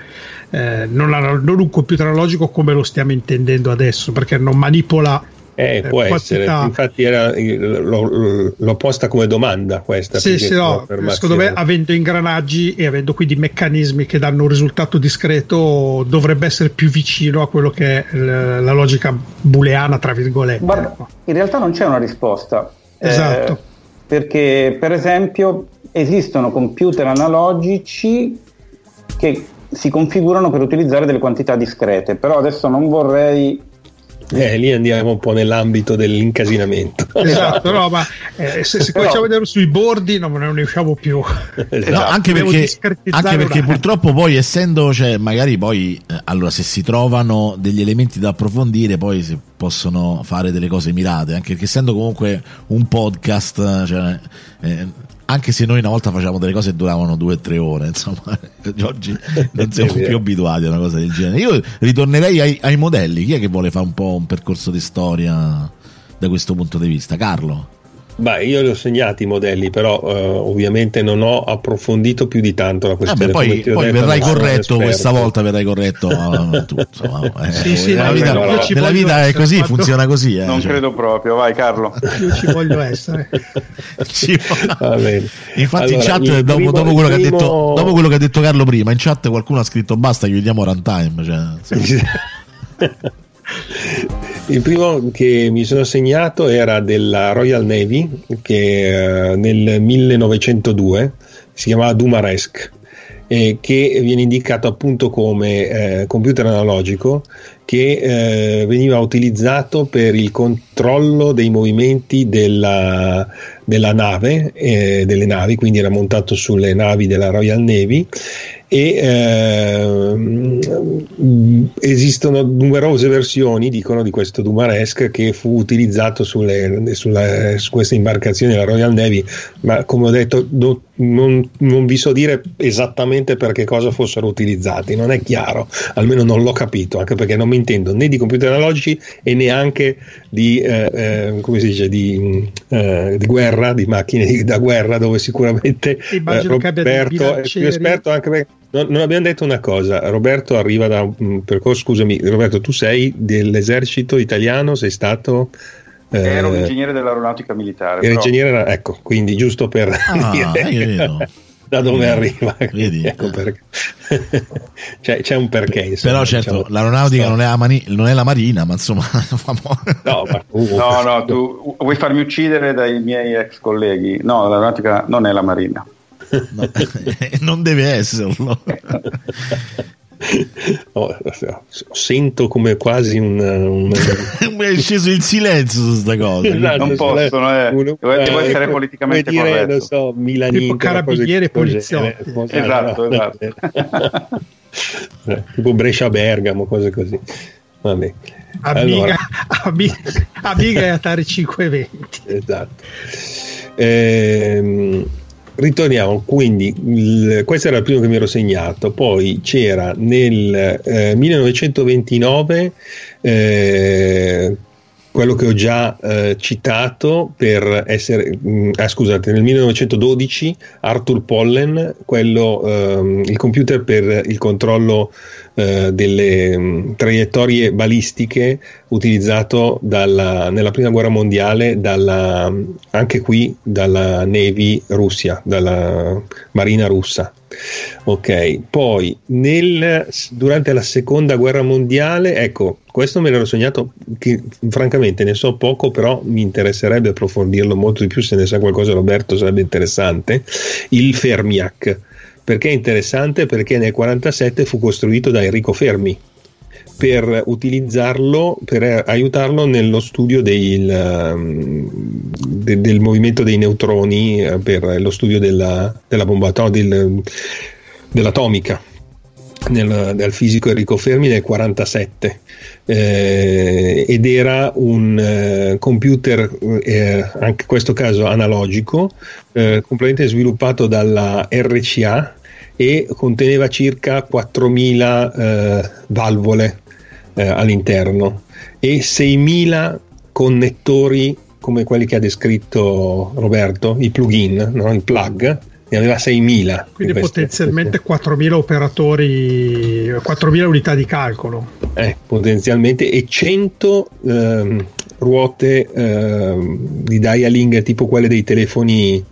eh, non, non, un computer analogico come lo stiamo intendendo adesso, perché non manipola. Eh, eh può essere, infatti era, l'ho, l'ho, posta come domanda questa. Sì, sì, no, secondo me avendo ingranaggi e avendo quindi meccanismi che danno un risultato discreto dovrebbe essere più vicino a quello che è la logica booleana, tra virgolette. Guarda, in realtà non c'è una risposta. Esatto. Eh, perché per esempio esistono computer analogici che si configurano per utilizzare delle quantità discrete, però adesso non vorrei eh, lì andiamo un po' nell'ambito dell'incasinamento. Esatto, no, ma eh, se, se cominciamo a vedere sui bordi non ne usciamo più. Esatto. No, anche perché, anche perché purtroppo poi essendo, cioè, magari poi, eh, allora se si trovano degli elementi da approfondire, poi si possono fare delle cose mirate, anche perché essendo comunque un podcast, cioè, eh, anche se noi una volta facevamo delle cose che duravano due o tre ore, insomma, oggi non siamo più abituati a una cosa del genere. Io ritornerei ai, ai modelli. Chi è che vuole fare un po' un percorso di storia da questo punto di vista? Carlo? Beh, io li ho segnati i modelli, però uh, ovviamente non ho approfondito più di tanto la questione. Vabbè, poi, poi detto, verrai corretto questa volta, verrai corretto. Tu, insomma, eh, sì, sì, la vita, no, è così, quando... funziona così. Eh, non cioè. credo proprio, vai Carlo. Io ci voglio essere. ci Infatti allora, in chat, dopo, primo, dopo, quello primo... detto, dopo, quello che ha detto Carlo prima, in chat qualcuno ha scritto basta, chiudiamo runtime. Cioè, sì. Il primo che mi sono segnato era della Royal Navy che eh, nel 1902 si chiamava Dumaresque eh, che viene indicato appunto come eh, computer analogico che eh, veniva utilizzato per il controllo dei movimenti della, della nave, eh, delle navi, quindi era montato sulle navi della Royal Navy e eh, esistono numerose versioni, dicono, di questo Dumaresque che fu utilizzato sulle, sulla, su queste imbarcazioni della Royal Navy, ma come ho detto do, non, non, vi so dire esattamente per che cosa fossero utilizzati, non è chiaro, almeno non l'ho capito, anche perché non mi intendo né di computer analogici e neanche di, eh, eh, come si dice, di, eh, di, guerra, di macchine da guerra, dove sicuramente eh, Roberto è più esperto anche perché non, non, abbiamo detto una cosa, Roberto arriva da un percorso, scusami, Roberto, tu sei dell'esercito italiano, sei stato... Eh, Ero un ingegnere dell'aeronautica militare. Ero ingegnere, ecco, quindi giusto per ah, dire da dove arriva. Vedi? Ecco perché. c'è, c'è, un perché. Insomma, Però certo, diciamo, l'aeronautica non è, la mani- non è, la marina, ma insomma... no, ma, uh, no, no, tu vuoi farmi uccidere dai miei ex colleghi? No, l'aeronautica non è la marina. No, non deve esserlo. Oh, sento come quasi un, un... è sceso il silenzio su questa cosa esatto, non possono eh. Uno, devo, devo eh, essere politicamente dire, corretto non so, tipo carabinieri e poliziotti eh, esatto, esatto. Eh, tipo Brescia Bergamo cose così Vabbè. Amiga, allora. amiga, amiga e Atari 520 esatto ehm ritorniamo quindi il, questo era il primo che mi ero segnato. Poi c'era nel eh, 1929 eh, quello che ho già eh, citato per essere, mh, mm, ah, scusate, nel 1912 Arthur Pollen, quello, ehm, il computer per il controllo eh, delle mm, traiettorie balistiche utilizzato dalla, nella prima guerra mondiale dalla, anche qui dalla Navy Russia, dalla Marina russa. Ok, poi nel, durante la seconda guerra mondiale, ecco, questo me l'ero sognato, che, francamente ne so poco, però mi interesserebbe approfondirlo molto di più, se ne sa qualcosa Roberto sarebbe interessante, il Fermiac. Perché è interessante? Perché nel 1947 fu costruito da Enrico Fermi, per utilizzarlo, per aiutarlo nello studio del, de, del movimento dei neutroni, eh, per lo studio della, della bomba atomica, dell'atomica. Nel, del fisico Enrico Fermi nel 1947 eh, ed era un eh, computer eh, anche in questo caso analogico eh, completamente sviluppato dalla RCA e conteneva circa 4000 eh, valvole eh, all'interno e 6.000 connettori come quelli che ha descritto Roberto, i plugin, no? il plug, ne aveva 6.000. Quindi potenzialmente 4.000 operatori, 4.000 unità di calcolo. Eh, potenzialmente e 100 ehm, ruote ehm, di dialing tipo quelle dei telefoni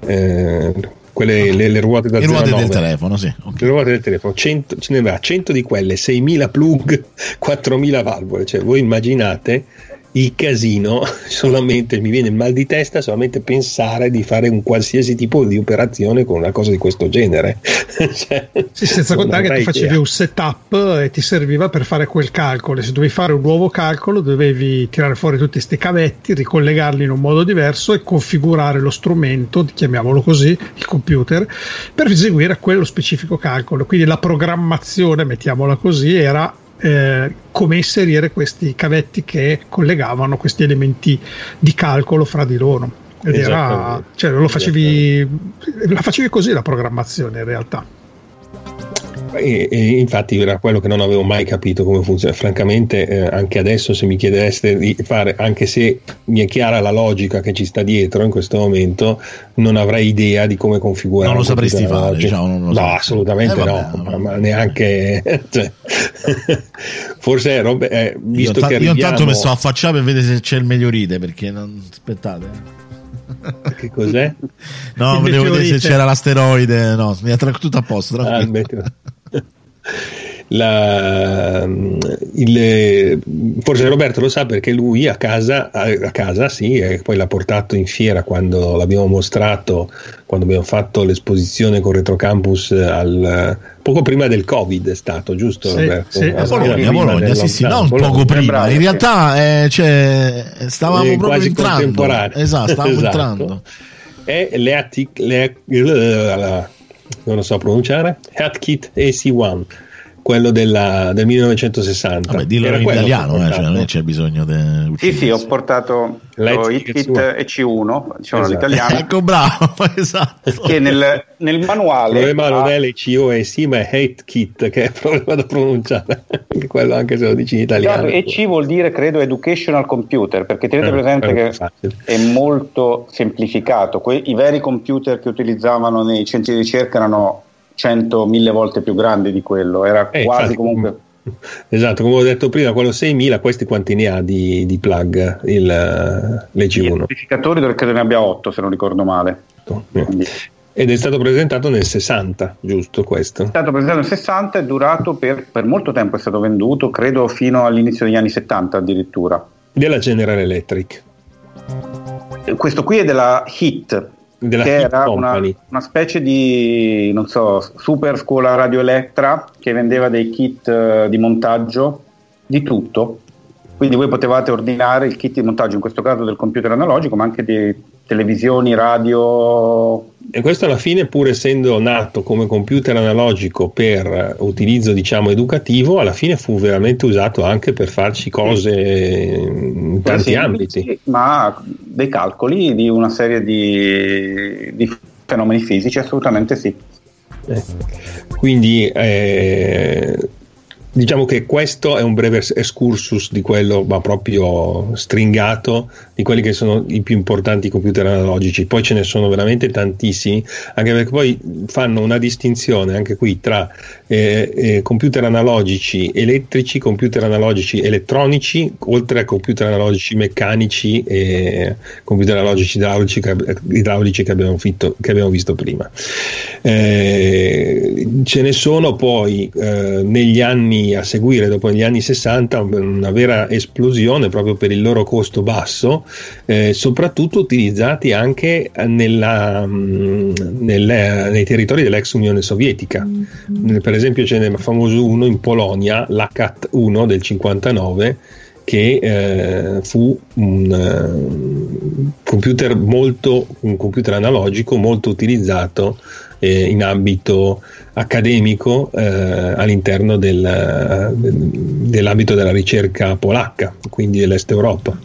eh, quelle, le, le, ruote da le ruote del telefono, sì. Okay. Le ruote del telefono, 100, ce ne aveva 100 di quelle, 6.000 plug, 4.000 valvole. Cioè, voi immaginate il casino, solamente mi viene il mal di testa solamente pensare di fare un qualsiasi tipo di operazione con una cosa di questo genere. cioè, sì, senza contare che ti facevi idea. un setup e ti serviva per fare quel calcolo. Se dovevi fare un nuovo calcolo, dovevi tirare fuori tutti questi cavetti, ricollegarli in un modo diverso e configurare lo strumento, chiamiamolo così, il computer, per eseguire quello specifico calcolo. Quindi la programmazione, mettiamola così, era eh, come inserire questi cavetti che collegavano questi elementi di calcolo fra di loro. Ed era, cioè, lo facevi, la facevi così la programmazione in realtà. E, e, infatti era quello che non avevo mai capito come funziona. Francamente, eh, anche adesso, se mi chiedeste di fare, anche se mi è chiara la logica che ci sta dietro in questo momento, non avrei idea di come configurare. Non lo sapresti fare, diciamo, non lo no, sapresti. assolutamente eh, vabbè, no, vabbè. Ma, neanche. Cioè, forse robe, eh, visto io, che arriviamo... io intanto mi sto affacciando per vedere se c'è il meteorite perché non aspettate. Che cos'è? No, volevo vedere se c'era l'asteroide. No, mi ha tutto a posto. Ah, la, il, forse Roberto lo sa perché lui a casa, a, a casa sì, e poi l'ha portato in fiera quando l'abbiamo mostrato, quando abbiamo fatto l'esposizione con Retrocampus al, poco prima del Covid è stato, giusto sì, Roberto? Sì, a Bologna, Bologna sì, sì, non Bologna. poco prima, in realtà eh, cioè, stavamo eh, proprio entrando. Esatto, stavamo esatto. entrando. E l'EATIC, le, non lo so pronunciare, HatKit AC1 quello della, del 1960. Vabbè, dillo in italiano, eh, cioè non c'è bisogno di. Sì, sì, ho portato lo HitKit EC1, diciamo esatto. l'italiano. ecco, bravo, esatto. Che nel, nel manuale. Il problema non è l'ECO e sì, ma è HateKit, che è il problema da pronunciare. quello anche se lo dici in italiano. EC vuol dire, credo, Educational Computer, perché tenete eh, presente che facile. è molto semplificato. Que- I veri computer che utilizzavano nei centri di ricerca erano 100, 1000 volte più grande di quello, era eh, quasi infatti, comunque... Esatto, come ho detto prima, quello 6000, questi quanti ne ha di, di plug il, l'EG1? Gli amplificatori credo ne abbia 8 se non ricordo male. Quindi... Ed è stato presentato nel 60, giusto questo? È stato presentato nel 60, è durato per, per molto tempo, è stato venduto, credo fino all'inizio degli anni 70 addirittura. Della General Electric. Questo qui è della HIT, della che era una, una, specie di non so, super scuola Radio Elettra che vendeva dei kit uh, di montaggio di tutto. Quindi voi potevate ordinare il kit di montaggio, in questo caso del computer analogico, ma anche di televisioni, radio, e questo alla fine, pur essendo nato come computer analogico per utilizzo diciamo educativo, alla fine fu veramente usato anche per farci cose in tanti ambiti. Sì, ma dei calcoli di una serie di, di fenomeni fisici, assolutamente sì. Eh. Quindi eh, diciamo che questo è un breve excursus di quello, ma proprio stringato, di quelli che sono i più importanti computer analogici. Poi ce ne sono veramente tantissimi, anche perché poi fanno una distinzione anche qui tra eh, eh, computer analogici elettrici, computer analogici elettronici, oltre a computer analogici meccanici e computer analogici idraulici, che, abbiamo fitto, che, abbiamo visto prima. Eh, ce ne sono poi eh, negli anni a seguire, dopo gli anni 60, una vera esplosione proprio per il loro costo basso, eh, soprattutto utilizzati anche nella, mm, nelle, nei territori dell'ex Unione Sovietica. Mm-hmm. Per esempio ce n'è famoso uno in Polonia, l'ACAT 1 del 59, che eh, fu un uh, computer molto un computer analogico molto utilizzato eh, in ambito accademico eh, all'interno del, dell'ambito della ricerca polacca, quindi dell'Est Europa.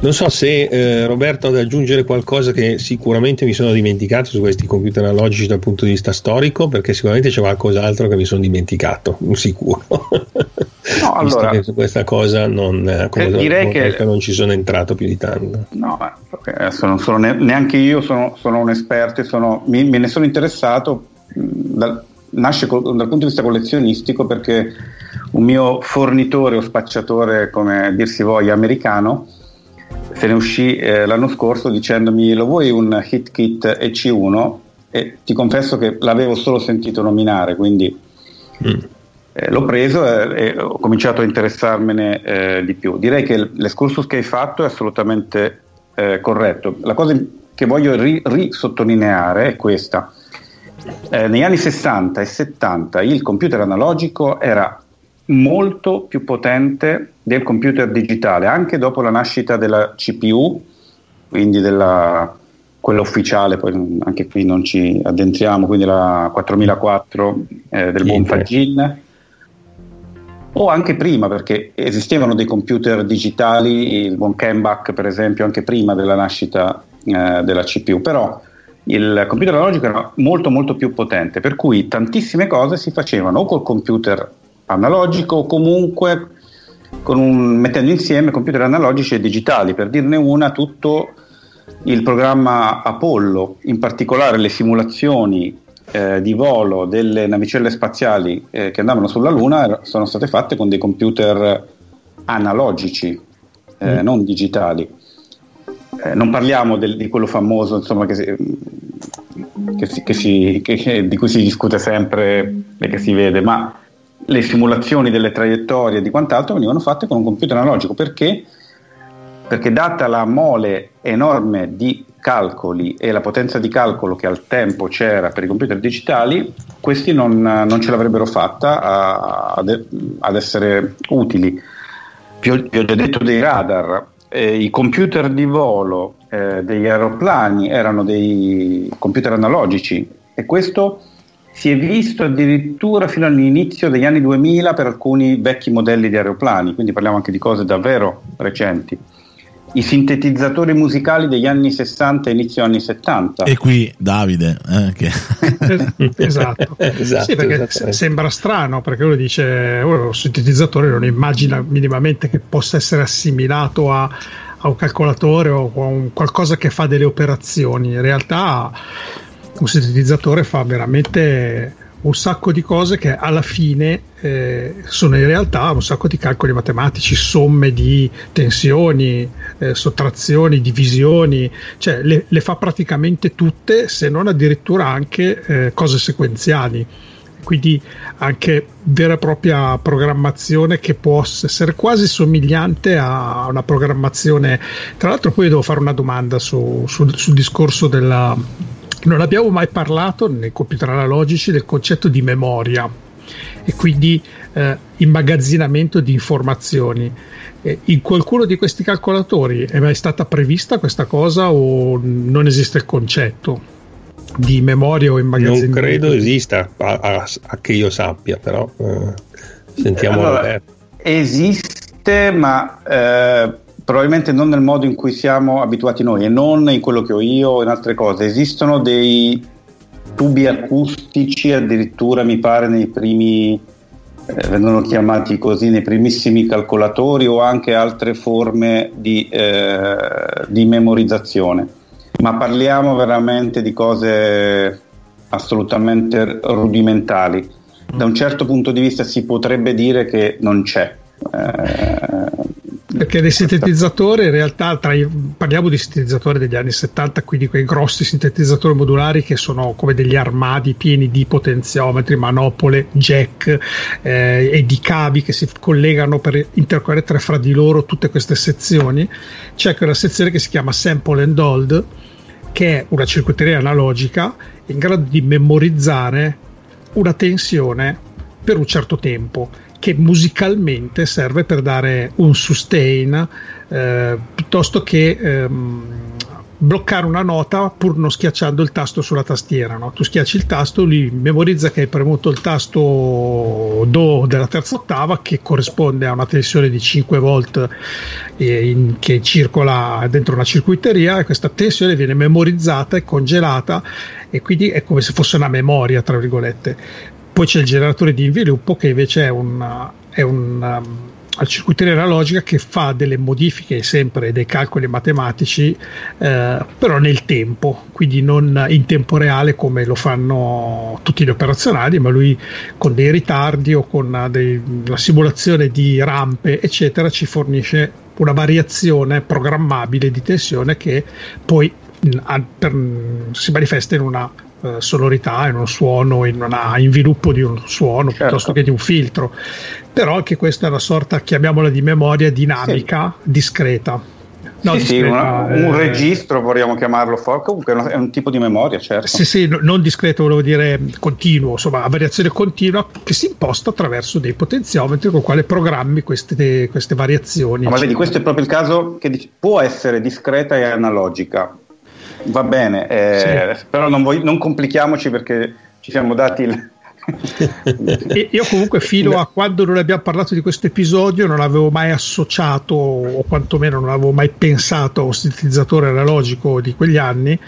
Non so se eh, Roberto ha da aggiungere qualcosa che sicuramente mi sono dimenticato su questi computer analogici dal punto di vista storico, perché sicuramente c'è qualcos'altro che mi sono dimenticato, sicuro. No, allora, su questa cosa non, eh, eh direi che non ci sono entrato più di tanto. No, adesso non sono ne, neanche io, sono, sono un esperto, sono, mi, me ne sono interessato. Dal, nasce dal punto di vista collezionistico perché un mio fornitore o spacciatore, come dir si voglia, americano, se ne uscì eh, l'anno scorso dicendomi lo vuoi un hit kit EC1 e ti confesso che l'avevo solo sentito nominare quindi mm. Eh, l'ho preso e, e, ho cominciato a interessarmene eh, di più. Direi che l'escursus che hai fatto è assolutamente eh, corretto. La cosa che voglio ri- risottolineare è questa. Eh, negli anni 60 e 70 il computer analogico era molto più potente del computer digitale, anche dopo la nascita della CPU, quindi della, quella ufficiale, poi anche qui non ci addentriamo, quindi la 4004 eh, del buon Fagin, o anche prima, perché esistevano dei computer digitali, il buon Kembach per esempio, anche prima della nascita eh, della CPU, però il computer analogico era molto molto più potente, per cui tantissime cose si facevano o col computer analogico o comunque un, mettendo insieme computer analogici e digitali. Per dirne una, tutto il programma Apollo, in particolare le simulazioni eh, di volo delle navicelle spaziali eh, che andavano sulla Luna sono state fatte con dei computer analogici, eh, mm. non digitali. Eh, non parliamo del, di quello famoso insomma, che si, che si, che si, di cui si discute sempre e che si vede, ma le simulazioni delle traiettorie e di quant'altro venivano fatte con un computer analogico perché? Perché data la mole enorme di calcoli e la potenza di calcolo che al tempo c'era per i computer digitali, questi non, non ce l'avrebbero fatta a, ad, ad, essere utili. Vi ho, vi ho già detto dei radar, eh, i computer di volo eh, degli aeroplani erano dei computer analogici e questo si è visto addirittura fino all'inizio degli anni 2000 per alcuni vecchi modelli di aeroplani, quindi parliamo anche di cose davvero recenti. I sintetizzatori musicali degli anni 60 e inizio anni 70. E qui Davide. Eh, che... esatto. esatto. Sì, perché esatto. sembra strano perché uno dice oh, un sintetizzatore non immagina minimamente che possa essere assimilato a, a un calcolatore o a un, qualcosa che fa delle operazioni. In realtà un sintetizzatore fa veramente un sacco di cose che alla fine eh, sono in realtà un sacco di calcoli matematici, somme di tensioni, eh, sottrazioni, divisioni, cioè le, le, fa praticamente tutte, se non addirittura anche eh, cose sequenziali. Quindi anche vera e propria programmazione che può essere quasi somigliante a una programmazione. Tra l'altro, poi devo fare una domanda su, sul, sul discorso della, non abbiamo mai parlato nei computer analogici del concetto di memoria e quindi eh, immagazzinamento di informazioni. In qualcuno di questi calcolatori è mai stata prevista questa cosa o non esiste il concetto di memoria o immagazzinamento? Non credo esista, a, a, a che io sappia, però eh, sentiamo. Allora, esiste, ma eh, probabilmente non nel modo in cui siamo abituati noi e non in quello che ho io o in altre cose. Esistono dei tubi acustici, addirittura mi pare nei primi eh, vengono chiamati così nei primissimi calcolatori o anche altre forme di, eh, di memorizzazione, ma parliamo veramente di cose assolutamente rudimentali. Da un certo punto di vista si potrebbe dire che non c'è. Eh, perché dei sintetizzatori in realtà tra i, parliamo di sintetizzatori degli anni 70 quindi quei grossi sintetizzatori modulari che sono come degli armadi pieni di potenziometri manopole jack eh, e di cavi che si collegano per interconnettere fra di loro tutte queste sezioni. C'è quella sezione che si chiama sample and hold che è una circuiteria analogica in grado di memorizzare una tensione per un certo tempo che musicalmente serve per dare un sustain eh, piuttosto che ehm, bloccare una nota pur non schiacciando il tasto sulla tastiera. No? Tu schiacci il tasto, lui memorizza che hai premuto il tasto Do della terza ottava che corrisponde a una tensione di 5 volt eh, in, che circola dentro una circuiteria e questa tensione viene memorizzata e congelata e quindi è come se fosse una memoria, tra virgolette. Poi c'è il generatore di inviluppo che invece è un, è un um, circuiteria analogica che fa delle modifiche sempre dei calcoli matematici eh, però nel tempo quindi non in tempo reale come lo fanno tutti gli operazionali ma lui con dei ritardi o con dei, una simulazione di rampe eccetera ci fornisce una variazione programmabile di tensione che poi a, per, si manifesta in una sonorità, in un suono, in una inviluppo di un suono certo. piuttosto che di un filtro. Però anche questa è una sorta, chiamiamola di memoria dinamica, sì. discreta. No, sì, sì una, un eh, registro vorremmo chiamarlo, comunque è un tipo di memoria, certo. Sì, sì, non discreto, volevo dire continuo, insomma, a variazione continua che si imposta attraverso dei potenziometri con quale programmi queste, queste variazioni. ma vedi, questo è proprio il caso che dice, può essere discreta e analogica, Va bene, eh, sì. però non, voglio, non, complichiamoci perché ci siamo dati il... Io comunque fino a quando non abbiamo parlato di questo episodio non avevo mai associato o quantomeno non avevo mai pensato a un sintetizzatore analogico di quegli anni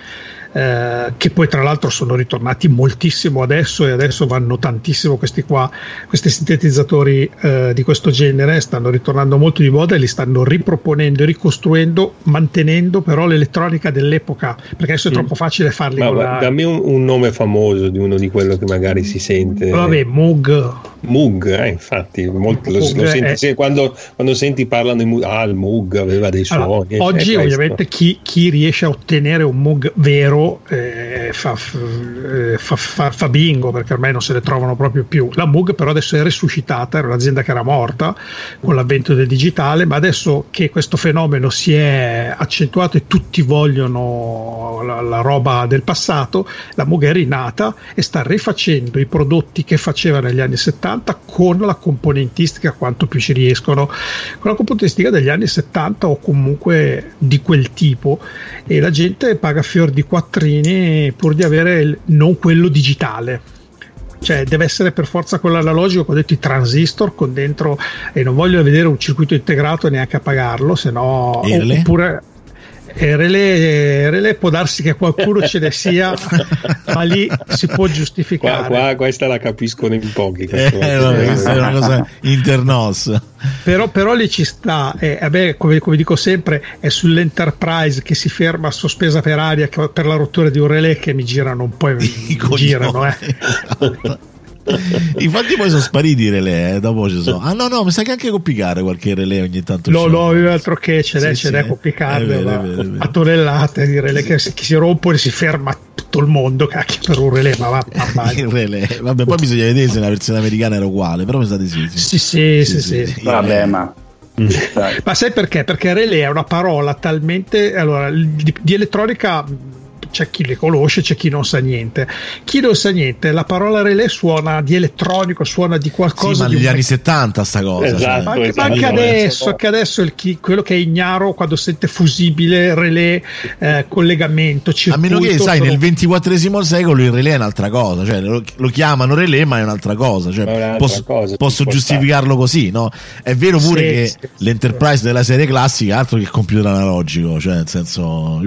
eh, che poi tra l'altro sono ritornati moltissimo adesso e adesso vanno tantissimo questi qua, questi sintetizzatori eh, di questo genere, stanno ritornando molto di moda e li stanno riproponendo e ricostruendo, mantenendo però l'elettronica dell'epoca, perché adesso è troppo facile farli. Ma, la... Dammi un, un, nome famoso di uno di quello che magari si sente. Vabbè, Moog. Moog, eh, infatti, molto, lo, lo senti, è... quando, quando, senti parlano di Moog, ah, il Moog aveva dei suoni. Allora, oggi ovviamente chi, chi riesce a ottenere un Moog vero eh, fa, eh, fa, fa, fa, bingo perché ormai non se ne trovano proprio più. La Moog però adesso è risuscitata, era un'azienda che era morta con l'avvento del digitale, ma adesso che questo fenomeno si è accentuato e tutti vogliono la, la roba del passato, la Moog è rinata e sta rifacendo i prodotti che faceva negli anni 70 con la componentistica quanto più ci riescono, con la componentistica degli anni 70 o comunque di quel tipo e la gente paga fior di 4 quattrini pur di avere il, non quello digitale. Cioè deve essere per forza quello analogico con detto i transistor con dentro e non voglio vedere un circuito integrato neanche a pagarlo se no oppure e relè, relè, può darsi che qualcuno ce ne sia, ma lì si può giustificare. Qua, qua questa la capiscono in pochi. Eh, vabbè, questa è una cosa internos. Però, però lì ci sta, eh, vabbè, come, come, dico sempre, è sull'Enterprise che si ferma sospesa per aria per la rottura di un relè che mi girano un po' e mi girano. Eh. Infatti poi sono spariti i relè, eh, dopo ci sono. Ah no, no, mi sa che anche con Picard qualche relè ogni tanto. No, no, io altro che ce n'è, sì, ce n'è sì, con Picard, a tonnellate di relè che, che si rompono e si ferma tutto il mondo, cacchio, per un relè, ma va, ma il relè. Vabbè, poi bisogna vedere se la versione americana era uguale, però mi sa di sì. Sì, sì, sì, sì. sì. Vabbè, ma ma sai perché? Perché relè è una parola talmente allora di, di elettronica c'è chi le conosce, c'è chi non sa niente. Chi non sa niente, la parola relè suona di elettronico, suona di qualcosa. Sì, ma negli anni 70 sta cosa. Esatto, cioè. ma, anche, esatto. ma anche adesso, anche adesso chi, quello che è ignaro quando sente fusibile, relè, eh, collegamento, circuito. A meno che, sai, nel XXIII secolo il relè è un'altra cosa, cioè lo, lo chiamano relè, ma è un'altra cosa. Cioè, un'altra posso, cosa, posso giustificarlo così, no? È vero pure sì, che sì, l'Enterprise della serie classica è altro che il computer analogico, cioè nel senso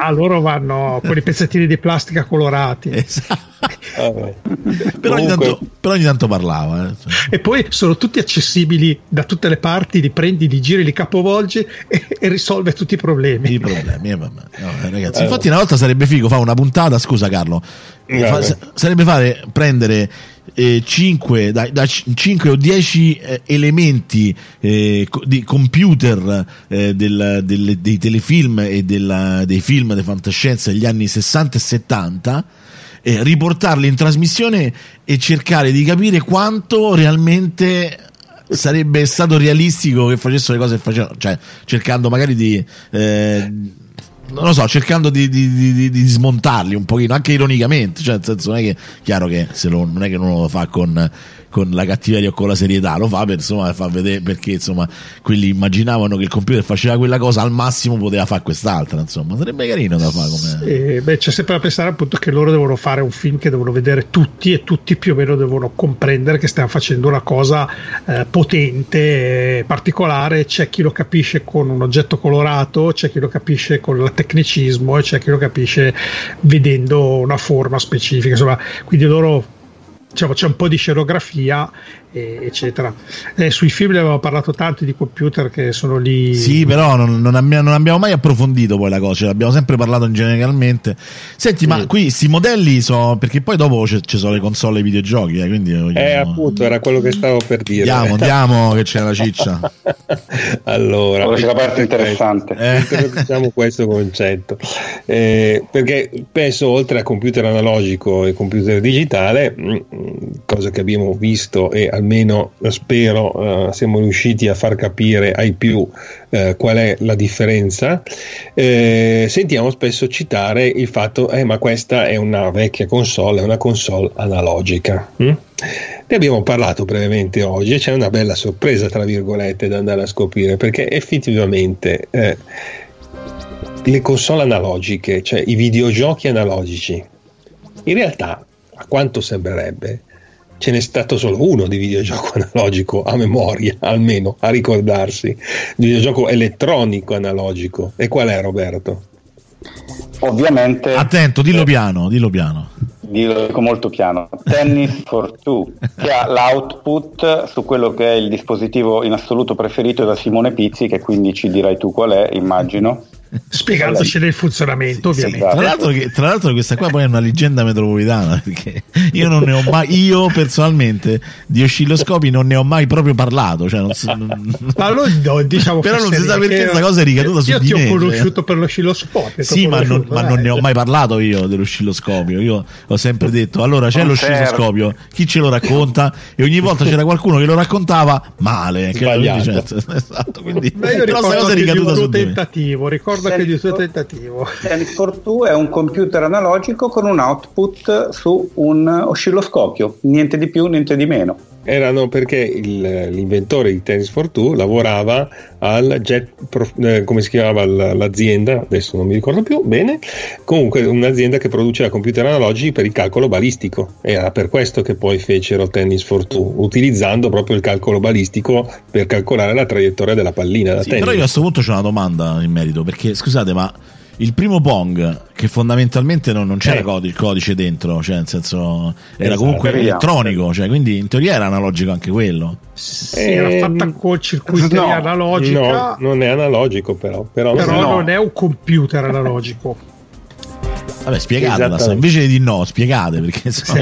a, loro vanno con i pezzettini di plastica colorati. Esatto. però, ogni tanto, però, ogni tanto, parlava. Eh. E poi sono tutti accessibili da tutte le parti, li prendi, li giri, li capovolgi e, e risolve tutti i problemi. I problemi, eh, vabbè. No, ragazzi, infatti una volta sarebbe figo fare una puntata, scusa Carlo, fa, sarebbe fare prendere eh, 5, da, da 5 o 10 eh, elementi eh, di computer eh, del, del, dei telefilm e della, dei film di fantascienza degli anni 60 e 70 riportarli in trasmissione e cercare di capire quanto realmente sarebbe stato realistico che facessero le cose che facevano, cioè cercando magari di eh, non lo so, cercando di, di, di, di, smontarli un pochino, anche ironicamente, cioè nel senso non è che chiaro che se lo, non è che uno lo fa con con la cattiveria o con la serietà, lo fa per insomma far vedere perché insomma quelli immaginavano che il computer faceva quella cosa, al massimo poteva fare quest'altra, insomma, sarebbe carino da fare come... Sì, beh, c'è sempre da pensare appunto che loro devono fare un film che devono vedere tutti e tutti più o meno devono comprendere che stiamo facendo una cosa eh, potente, eh, particolare, c'è chi lo capisce con un oggetto colorato, c'è chi lo capisce con il tecnicismo e c'è chi lo capisce vedendo una forma specifica, insomma, quindi loro diciamo, c'è un po' di scenografia eccetera. Eh, sui film ne avevamo parlato tanto di computer che sono lì. Sì, però non, non, abbiamo, non abbiamo, mai approfondito poi la cosa, cioè, abbiamo sempre parlato generalmente. Senti, sì. ma qui questi modelli sono. Perché poi dopo ci sono le console e i videogiochi, eh, quindi. Eh, appunto, era quello che stavo per dire. Andiamo, andiamo, che c'è la ciccia. allora, c'è la parte interessante. Eh. questo concetto. Eh, perché penso, oltre a computer analogico e computer digitale, mm, cosa che abbiamo visto e al almeno spero eh, siamo riusciti a far capire ai più eh, qual è la differenza, eh, sentiamo spesso citare il fatto eh, ma questa è una vecchia console, è una console analogica. Hm? Ne abbiamo parlato brevemente oggi e c'è una bella sorpresa, tra virgolette, da andare a scoprire, perché effettivamente eh, le console analogiche, cioè i videogiochi analogici, in realtà, a quanto sembrerebbe, ce n'è stato solo uno di videogioco analogico a memoria, almeno a ricordarsi, videogioco elettronico analogico. E qual è Roberto? Ovviamente. Attento, dillo eh, piano, dillo piano. Dillo molto piano. Tennis for Two, che ha l'output su quello che è il dispositivo in assoluto preferito da Simone Pizzi, che quindi ci dirai tu qual è, immagino spiegandocene il funzionamento sì, ovviamente. sì, tra, l'altro, che, tra, l'altro questa qua poi è una leggenda metropolitana perché io non ne ho mai io personalmente di oscilloscopi non ne ho mai proprio parlato cioè non si, non, allora, no, diciamo però non si sa perché questa cosa è ricaduta su di me io ti ho conosciuto per l'oscilloscopio sì ma, non, ma non, ne ho mai parlato io dell'oscilloscopio io ho sempre detto allora c'è l'oscilloscopio chi ce lo racconta? E ogni volta c'era qualcuno che lo raccontava male quindi, cioè, esatto, quindi però questa cosa è ricaduta su tentativo ricordo che di suo tentativo. For Two è un computer analogico con un output su un oscilloscopio, niente di più, niente di meno. Erano perché il, l'inventore di Tennis for Two lavorava al Jet, eh, come si chiamava l'azienda, adesso non mi ricordo più bene, comunque un'azienda che produceva computer analogici per il calcolo balistico. Era per questo che poi fecero Tennis for Two, utilizzando proprio il calcolo balistico per calcolare la traiettoria della pallina da sì, tennis. Però io a questo punto c'è una domanda in merito, perché scusate, ma il primo Pong, che fondamentalmente non, non c'era eh. il codice dentro, cioè nel senso era esatto, comunque elettronico, cioè, quindi in teoria era analogico anche quello. Sì, eh, era fatta col circuito no, analogica. No, non è analogico però. Però, però no. non è un computer analogico. Vabbè, spiegatela, invece di no, spiegate perché so,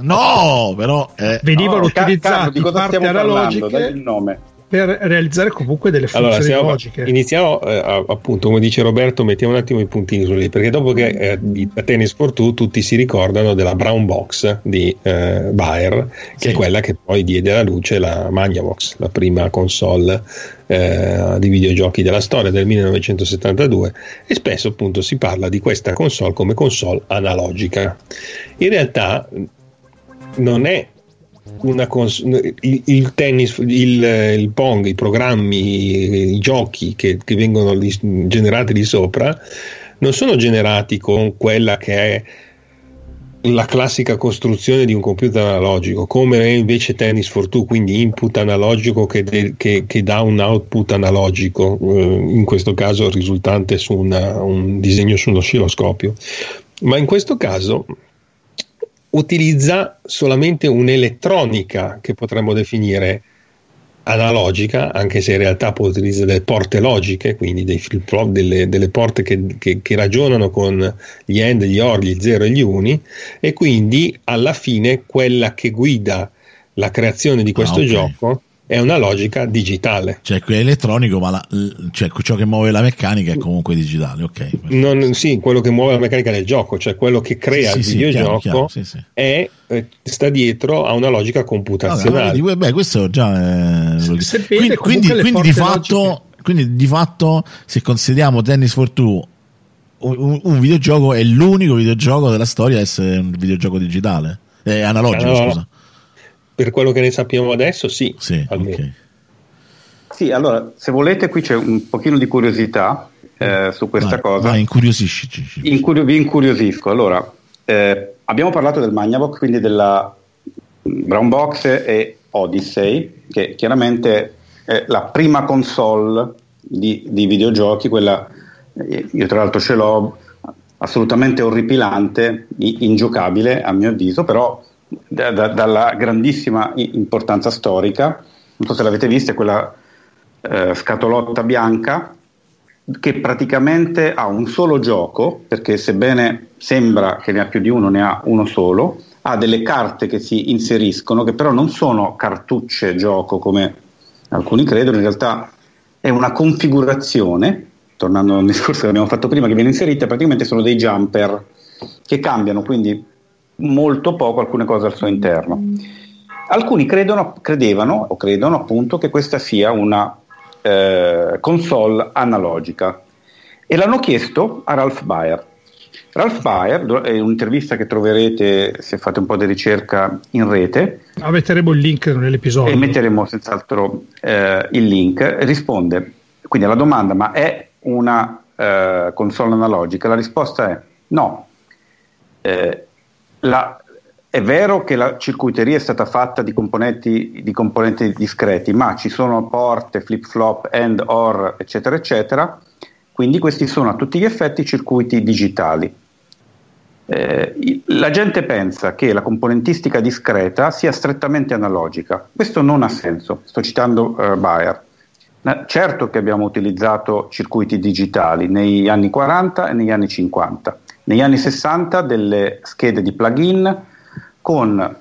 no, però eh. venivano no, utilizzati parti analogiche. il nome per realizzare comunque delle funzioni allora, siamo, logiche. Iniziamo eh, appunto, come dice Roberto, mettiamo un attimo i puntini su lì, perché dopo che eh, di Tennis for Two tutti si ricordano della Brown Box di eh, Bayer, che sì. è quella che poi diede alla luce la Magnavox, la prima console eh, di videogiochi della storia del 1972 e spesso appunto si parla di questa console come console analogica. In realtà non è cons- il, il, tennis, il, il, pong, i programmi, i giochi che, che vengono li, generati di sopra non sono generati con quella che è la classica costruzione di un computer analogico, come è invece Tennis for Two, quindi input analogico che, de- che, che dà un output analogico, eh, in questo caso risultante su una, un disegno su uno oscilloscopio. Ma in questo caso utilizza solamente un'elettronica che potremmo definire analogica, anche se in realtà può utilizzare delle porte logiche, quindi dei flip flop, delle, delle porte che, che, che, ragionano con gli end, gli or, gli zero e gli uni, e quindi alla fine quella che guida la creazione di questo ah, okay. gioco è una logica digitale. Cioè, è elettronico, ma la, cioè, ciò che muove la meccanica è comunque digitale, ok. Non, sì, quello che muove la meccanica del gioco, cioè quello che crea sì, il sì, videogioco, chiaro, chiaro, sì, è, eh, sta dietro a una logica computazionale. No, beh, questo già è... Se, quindi, quindi, quindi, di fatto, quindi, di fatto, se consideriamo Tennis for Two un, un, videogioco, è l'unico videogioco della storia a essere un videogioco digitale, è analogico, no, scusa. Per quello che ne sappiamo adesso, sì. Sì, okay. sì, allora, se volete, qui c'è un pochino di curiosità eh, su questa vai, cosa. Vai, incuriosisci. Incurio- vi incuriosisco. Allora, eh, abbiamo parlato del Magnavox, quindi della Brown Box e Odyssey, che chiaramente è la prima console di, di videogiochi, quella eh, io tra l'altro ce l'ho assolutamente orripilante, ingiocabile a mio avviso, però da, da, dalla grandissima importanza storica. Non so se l'avete vista, è quella eh, scatolotta bianca che praticamente ha un solo gioco, perché sebbene sembra che ne ha più di uno, ne ha uno solo, ha delle carte che si inseriscono, che però non sono cartucce gioco come alcuni credono, in realtà è una configurazione, tornando al discorso che abbiamo fatto prima, che viene inserita, praticamente sono dei jumper che cambiano, quindi molto poco alcune cose al suo interno. Alcuni credono, credevano o credono appunto che questa sia una eh, console analogica e l'hanno chiesto a Ralph Baer. Ralph Baer, è un'intervista che troverete se fate un po' di ricerca in rete. Ah, metteremo il link nell'episodio. E metteremo senz'altro eh, il link. Risponde quindi alla domanda: ma è una eh, console analogica? La risposta è no. Eh, la, è vero che la circuiteria è stata fatta di componenti, di componenti discreti, ma ci sono porte, flip-flop, and, or, eccetera, eccetera. Quindi questi sono a tutti gli effetti circuiti digitali. Eh, la gente pensa che la componentistica discreta sia strettamente analogica. Questo non ha senso. Sto citando uh, Bayer. Certo che abbiamo utilizzato circuiti digitali negli anni 40 e negli anni 50 negli anni 60 delle schede di plugin con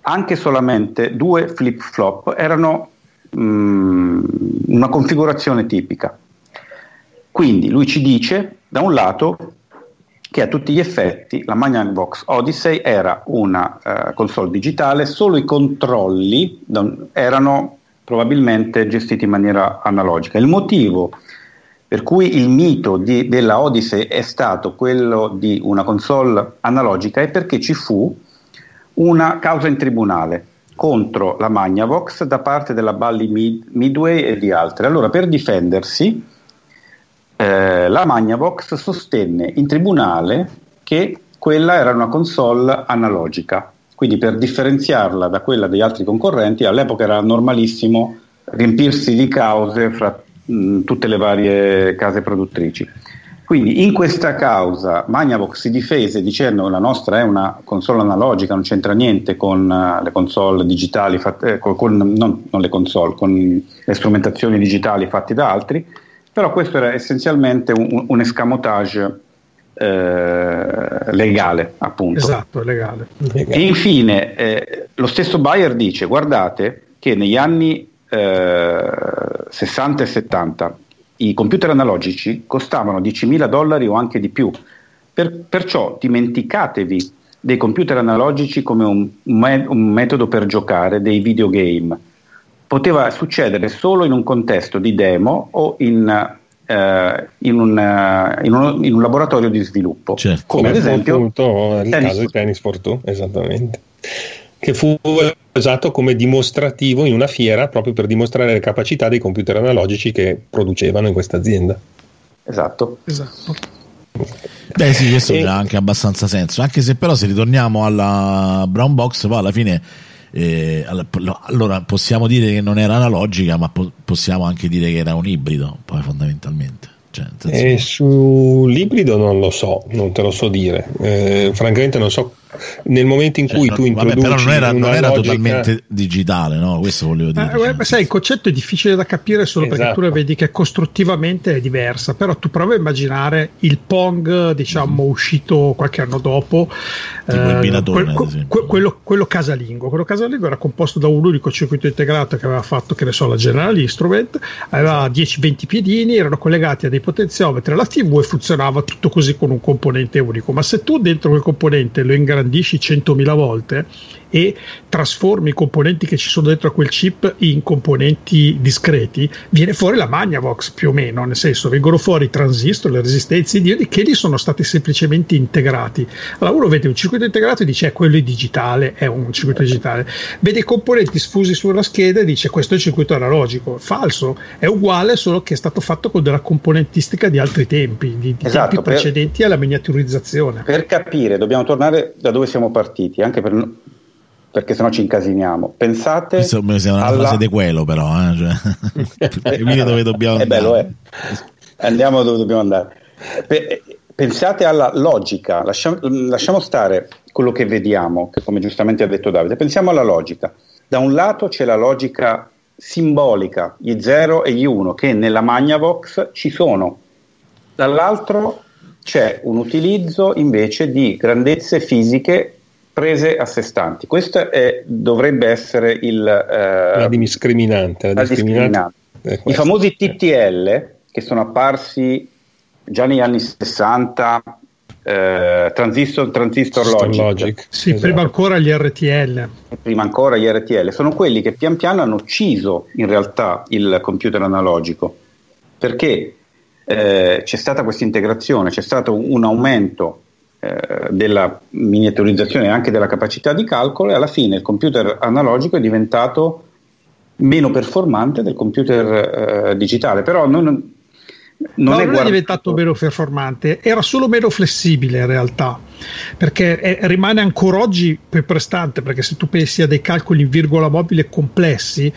anche solamente due flip flop erano mm, una configurazione tipica. Quindi lui ci dice da un lato che a tutti gli effetti la Magnavox Odyssey era una uh, console digitale, solo i controlli erano probabilmente gestiti in maniera analogica. Il motivo per cui il mito di, della Odyssey è stato quello di una console analogica è perché ci fu una causa in tribunale contro la Magnavox da parte della Bally Mid- Midway e di altri. Allora, per difendersi, eh, la Magnavox sostenne in tribunale che quella era una console analogica. Quindi, per differenziarla da quella degli altri concorrenti, all'epoca era normalissimo riempirsi di cause fra mh, tutte le varie case produttrici. Quindi in questa causa Magnavox si difese dicendo che la nostra è una console analogica, non c'entra niente con uh, le console digitali, fatte, eh, con, con, non, non, le console, con le strumentazioni digitali fatte da altri, però questo era essenzialmente un, un escamotage eh, legale, appunto. Esatto, legale. E infine eh, lo stesso Bayer dice, guardate che negli anni 60 eh, e 70 i computer analogici costavano 10.000 dollari o anche di più. Per, perciò dimenticatevi dei computer analogici come un, un, metodo per giocare dei videogame. Poteva succedere solo in un contesto di demo o in, eh, in, un, uh, in, un, in un, laboratorio di sviluppo. Certo. Come, come ad esempio appunto, il caso di Tennis for Two, esattamente. Che fu usato come dimostrativo in una fiera proprio per dimostrare le capacità dei computer analogici che producevano in questa azienda. Esatto. esatto. Beh sì, questo e... ha anche abbastanza senso, anche se però se ritorniamo alla brown box, poi alla fine eh, allora possiamo dire che non era analogica, ma po- possiamo anche dire che era un ibrido, poi fondamentalmente. Cioè, senso... Sull'ibrido non lo so, non te lo so dire. Eh, francamente non so nel momento in cui cioè, tu introduci vabbè, però non era, non era logica... totalmente digitale no? questo volevo dire eh, cioè. sai, il concetto è difficile da capire solo esatto. perché tu la vedi che costruttivamente è diversa però tu prova a immaginare il Pong diciamo mm. uscito qualche anno dopo eh, il Binatone que- que- quello, quello, casalingo quello casalingo era composto da un unico circuito integrato che aveva fatto che ne so la General Instrument aveva 10-20 piedini erano collegati a dei potenziometri alla TV e funzionava tutto così con un componente unico ma se tu dentro quel componente lo ingrandisci ingrandisci 100.000 volte e trasformi i componenti che ci sono dentro a quel chip in componenti discreti, viene fuori la Magnavox più o meno, nel senso vengono fuori i transistor, le resistenze, i diodi che lì sono stati semplicemente integrati. Allora uno vede un circuito integrato e dice eh, quello è digitale, è un circuito digitale, vede i componenti sfusi sulla scheda e dice questo è il circuito analogico, falso, è uguale solo che è stato fatto con della componentistica di altri tempi, di, di esatto, tempi precedenti per, alla miniaturizzazione. Per capire dobbiamo tornare da dove siamo partiti, anche per perché sennò ci incasiniamo. Pensate. Questo mi sembra alla... una frase di quello, però. Eh? Cioè, dove dobbiamo andare. È bello, eh. Andiamo dove dobbiamo andare. Pensate alla logica, lasciamo, lasciamo stare quello che vediamo, che come giustamente ha detto Davide, pensiamo alla logica. Da un lato c'è la logica simbolica, gli 0 e gli 1, che nella Magnavox ci sono. Dall'altro c'è un utilizzo invece di grandezze fisiche prese a sé stanti. Questa è, dovrebbe essere il, eh, la discriminante. La discriminante. I famosi TTL che sono apparsi già negli anni 60, eh, transistor, transistor logic. logic. Sì, esatto. prima ancora gli RTL. Prima ancora gli RTL. Sono quelli che pian piano hanno ucciso in realtà il computer analogico. Perché eh, c'è stata questa integrazione, c'è stato un aumento eh, della miniaturizzazione e anche della capacità di calcolo e alla fine il computer analogico è diventato meno performante del computer eh, digitale, però non, non, no, è, non guard- è, diventato meno performante, era solo meno flessibile in realtà, perché è, rimane ancora oggi più prestante, perché se tu pensi a dei calcoli in virgola mobile complessi,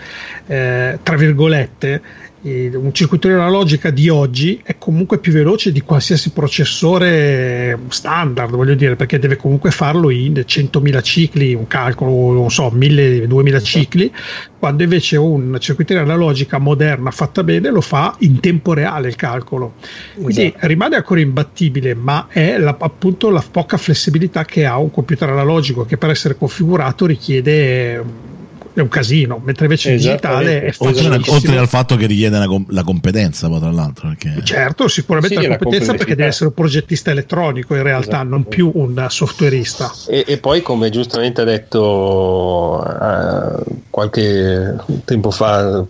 eh, tra virgolette, un circuito analogica di oggi è comunque più veloce di qualsiasi processore standard, voglio dire, perché deve comunque farlo in 100.000 cicli, un calcolo, non so, 1.000-2.000 cicli, quando invece un circuito analogica moderna fatta bene lo fa in tempo reale il calcolo. Quindi esatto. rimane ancora imbattibile, ma è la, appunto la poca flessibilità che ha un computer analogico che per essere configurato richiede è un casino, mentre invece il digitale è facilissimo. Oltre al fatto che richiede la, la competenza, poi tra l'altro. Perché... Certo, sicuramente sì, la competenza perché deve essere un progettista elettronico in realtà, esatto. non più un softwareista. E, e, poi, come giustamente ha detto eh, qualche tempo fa,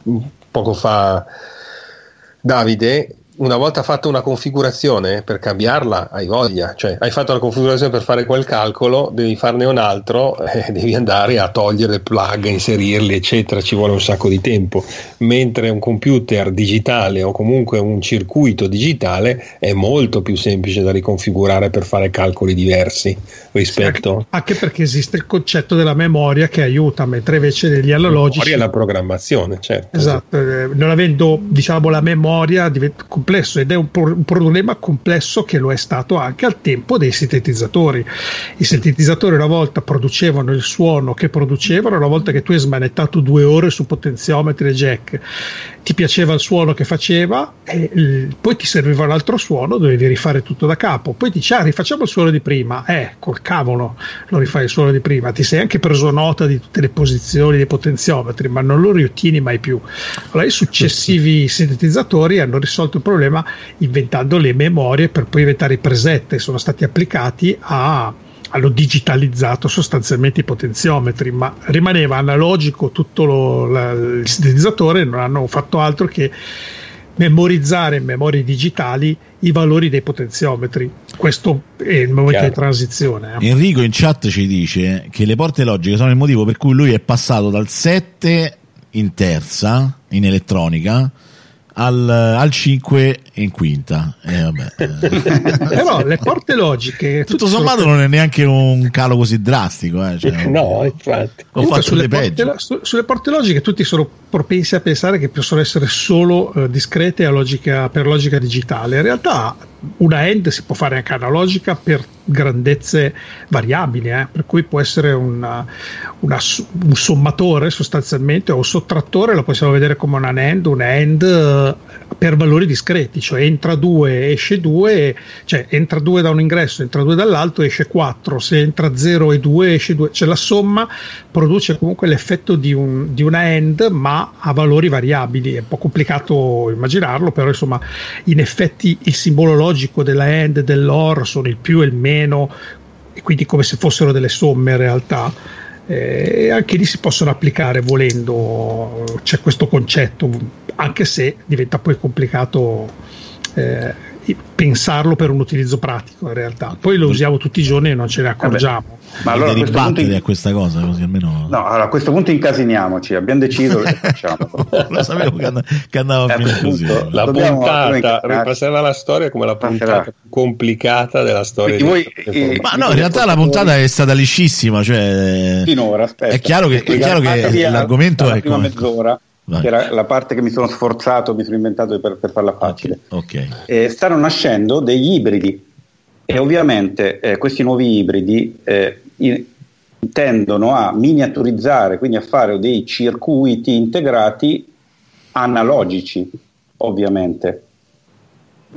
poco fa, Davide, una volta fatta una configurazione per cambiarla hai voglia, cioè hai fatto la configurazione per fare quel calcolo, devi farne un altro, eh, devi andare a togliere il plug, inserirli, eccetera, ci vuole un sacco di tempo. Mentre un computer digitale o comunque un circuito digitale è molto più semplice da riconfigurare per fare calcoli diversi rispetto. Sì, anche perché esiste il concetto della memoria che aiuta, mentre invece negli analogici. La memoria è la programmazione, certo. Esatto, eh, non avendo diciamo la memoria diventa complesso ed è un, pro- un, problema complesso che lo è stato anche al tempo dei sintetizzatori. I sintetizzatori una volta producevano il suono che producevano, una volta che tu hai smanettato due ore su potenziometri e jack, ti piaceva il suono che faceva e poi ti serviva un altro suono, dovevi rifare tutto da capo. Poi dici, ah, rifacciamo il suono di prima, eh, col cavolo lo rifai il suono di prima, ti sei anche preso nota di tutte le posizioni dei potenziometri, ma non lo riottieni mai più. Allora i successivi sintetizzatori hanno risolto il problema problema inventando le memorie per poi inventare i preset sono stati applicati a hanno digitalizzato sostanzialmente i potenziometri, ma rimaneva analogico tutto lo, la, il sintetizzatore, non hanno fatto altro che memorizzare in memorie digitali i valori dei potenziometri. Questo è il momento Chiaro. di transizione. Eh. Enrico in chat ci dice che le porte logiche sono il motivo per cui lui è passato dal 7 in terza in elettronica al, al 5 in quinta. Eh, vabbè. Però le porte logiche. Tutto sommato non è neanche un calo così drastico. Eh, cioè, no, infatti. Ho fatto sulle, porte, su, sulle porte logiche tutti sono propensi a pensare che possono essere solo uh, discrete logica, per logica digitale. In realtà una end si può fare anche analogica per grandezze variabili, eh? per cui può essere una, una, un sommatore sostanzialmente o un sottrattore, lo possiamo vedere come una AND, una AND eh, per valori discreti, cioè entra 2, esce 2, cioè entra 2 da un ingresso, entra 2 dall'altro, esce 4, se entra 0 e 2 esce 2, cioè la somma produce comunque l'effetto di, un, di una AND ma a valori variabili, è un po' complicato immaginarlo, però insomma in effetti il simbolo logico della AND e dell'OR sono il più e il meno e quindi come se fossero delle somme in realtà. Eh, anche lì si possono applicare volendo, c'è questo concetto, anche se diventa poi complicato eh, pensarlo per un utilizzo pratico in realtà. Poi lo usiamo tutti i giorni e non ce ne accorgiamo. Ma allora, a ribattere in... a questa cosa, così almeno. No, allora, a questo punto incasiniamoci, abbiamo deciso che facciamo. lo sapevo che, and- che andava a finire così. La puntata ripasserà la storia come la puntata più complicata della storia. Di voi, eh, ma no, in realtà la puntata è stata liscissima. Cioè, Finora, aspetta. È chiaro che, è chiaro che l'argomento è. Come... mezz'ora Vai. che era la parte che mi sono sforzato, mi sono inventato per, per farla facile. Okay. Eh, stanno nascendo degli ibridi e ovviamente eh, questi nuovi ibridi eh, in, tendono a miniaturizzare, quindi a fare dei circuiti integrati analogici, ovviamente.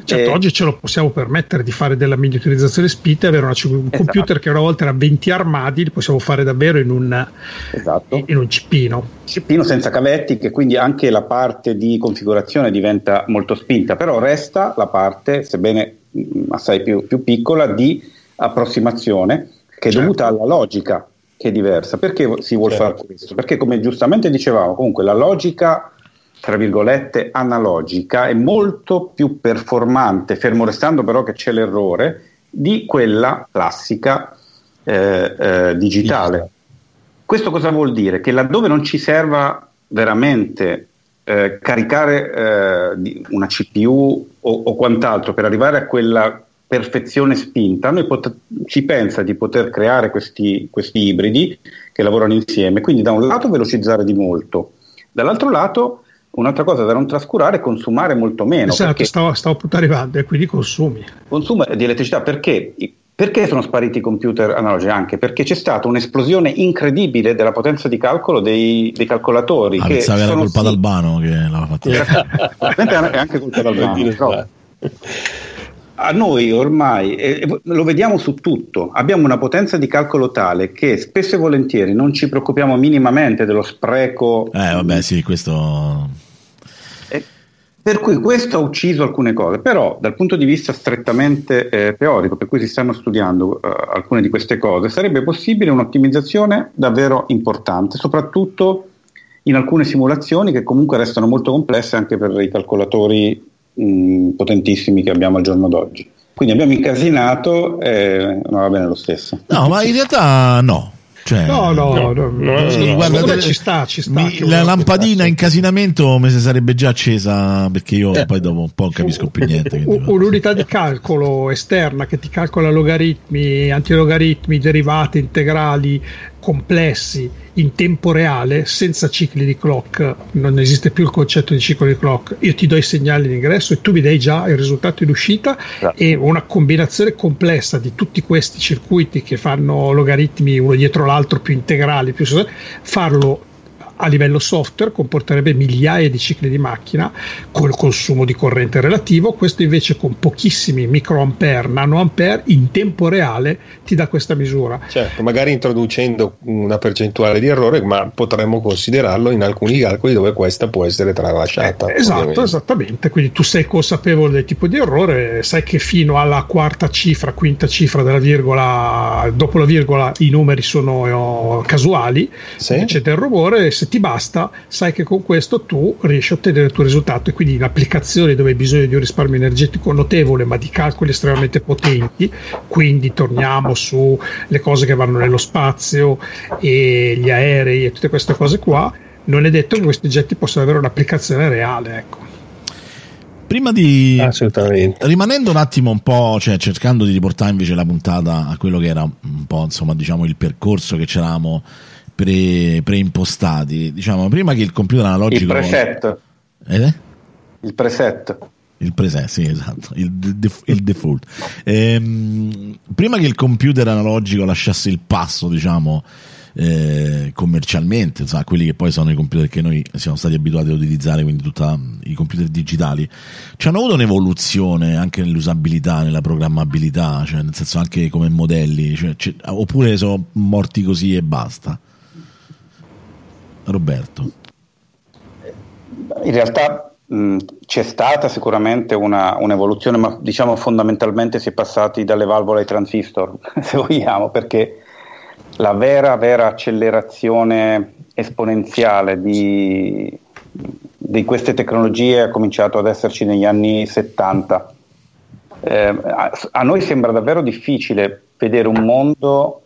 Certo, eh, oggi ce lo possiamo permettere di fare della miniaturizzazione spinta e avere una, un esatto. computer che una volta era 20 armadi, li possiamo fare davvero in un, esatto. in un cippino. Cippino senza cavetti, che quindi anche la parte di configurazione diventa molto spinta, però resta la parte, sebbene mm, assai più, più piccola, di approssimazione che è certo. dovuta alla logica che è diversa. Perché si vuole certo. fare questo? Perché come giustamente dicevamo, comunque la logica tra virgolette analogica è molto più performante, fermo restando però che c'è l'errore, di quella classica eh, eh, digitale. Questo cosa vuol dire? Che laddove non ci serva veramente eh, caricare eh, una CPU o, o, quant'altro per arrivare a quella perfezione spinta, noi pot- si pensa di poter creare questi, questi ibridi che lavorano insieme, quindi da un lato velocizzare di molto, dall'altro lato Un'altra cosa da non trascurare è consumare molto meno. Esatto, stavo, stavo arrivando e quindi consumi. Consuma di elettricità perché? Perché sono spariti i computer analogici? Anche perché c'è stata un'esplosione incredibile della potenza di calcolo dei, dei calcolatori. Ah, che pensavo era colpa sì. d'Albano che l'aveva fatto. è anche colpa d'Albano a noi ormai, eh, lo vediamo su tutto, abbiamo una potenza di calcolo tale che spesso e volentieri non ci preoccupiamo minimamente dello spreco. Eh vabbè sì, questo... Eh, per cui questo ha ucciso alcune cose, però dal punto di vista strettamente eh, teorico, per cui si stanno studiando eh, alcune di queste cose, sarebbe possibile un'ottimizzazione davvero importante, soprattutto in alcune simulazioni che comunque restano molto complesse anche per i calcolatori mh, potentissimi che abbiamo al giorno d'oggi. Quindi abbiamo incasinato e non va bene lo stesso. No, ma in realtà no. Cioè, no, no, no, no, no, sì, no guarda, ci sta, ci sta. Mi, la lampadina incasinamento mi si sarebbe già accesa perché io eh, poi dopo un po' non capisco più niente. Un'unità di calcolo esterna che ti calcola logaritmi, antilogaritmi, derivate, integrali, complessi in tempo reale senza cicli di clock. Non esiste più il concetto di ciclo di clock. Io ti do i segnali di ingresso e tu mi dai già il risultato in uscita e una combinazione complessa di tutti questi circuiti che fanno logaritmi uno dietro l'altro più integrali più farlo a livello software comporterebbe migliaia di cicli di macchina col consumo di corrente relativo, questo invece con pochissimi microampere, nanoampere in tempo reale ti dà questa misura. Certo, magari introducendo una percentuale di errore, ma potremmo considerarlo in alcuni calcoli dove questa può essere tralasciata. Eh, esatto, ovviamente. esattamente, quindi tu sei consapevole del tipo di errore, sai che fino alla quarta cifra, quinta cifra della virgola, dopo la virgola i numeri sono oh, casuali, sì. c'è del rumore, se ti basta, sai che con questo tu riesci a ottenere il tuo risultato e quindi in applicazioni dove hai bisogno di un risparmio energetico notevole ma di calcoli estremamente potenti, quindi torniamo sulle cose che vanno nello spazio e gli aerei e tutte queste cose qua, non è detto che questi oggetti possano avere un'applicazione reale, ecco. Prima di rimanendo un attimo un po', cioè cercando di riportare invece la puntata a quello che era un po' insomma, diciamo il percorso che c'eravamo pre, preimpostati. Diciamo, prima che il computer analogico. Il preset. Eh? Il preset. Il presente, sì, esatto, il, def- il default. Ehm, prima che il computer analogico lasciasse il passo, diciamo, eh, commercialmente, insomma, quelli che poi sono i computer che noi siamo stati abituati ad utilizzare, quindi tutti i computer digitali, ci hanno avuto un'evoluzione anche nell'usabilità, nella programmabilità, cioè nel senso anche come modelli, cioè, oppure sono morti così e basta. Roberto. In realtà mh, c'è stata sicuramente una, un'evoluzione, ma diciamo fondamentalmente si è passati dalle valvole ai transistor, se vogliamo, perché la vera, vera accelerazione esponenziale di, di queste tecnologie ha cominciato ad esserci negli anni 70. Eh, a, a noi sembra davvero difficile vedere un mondo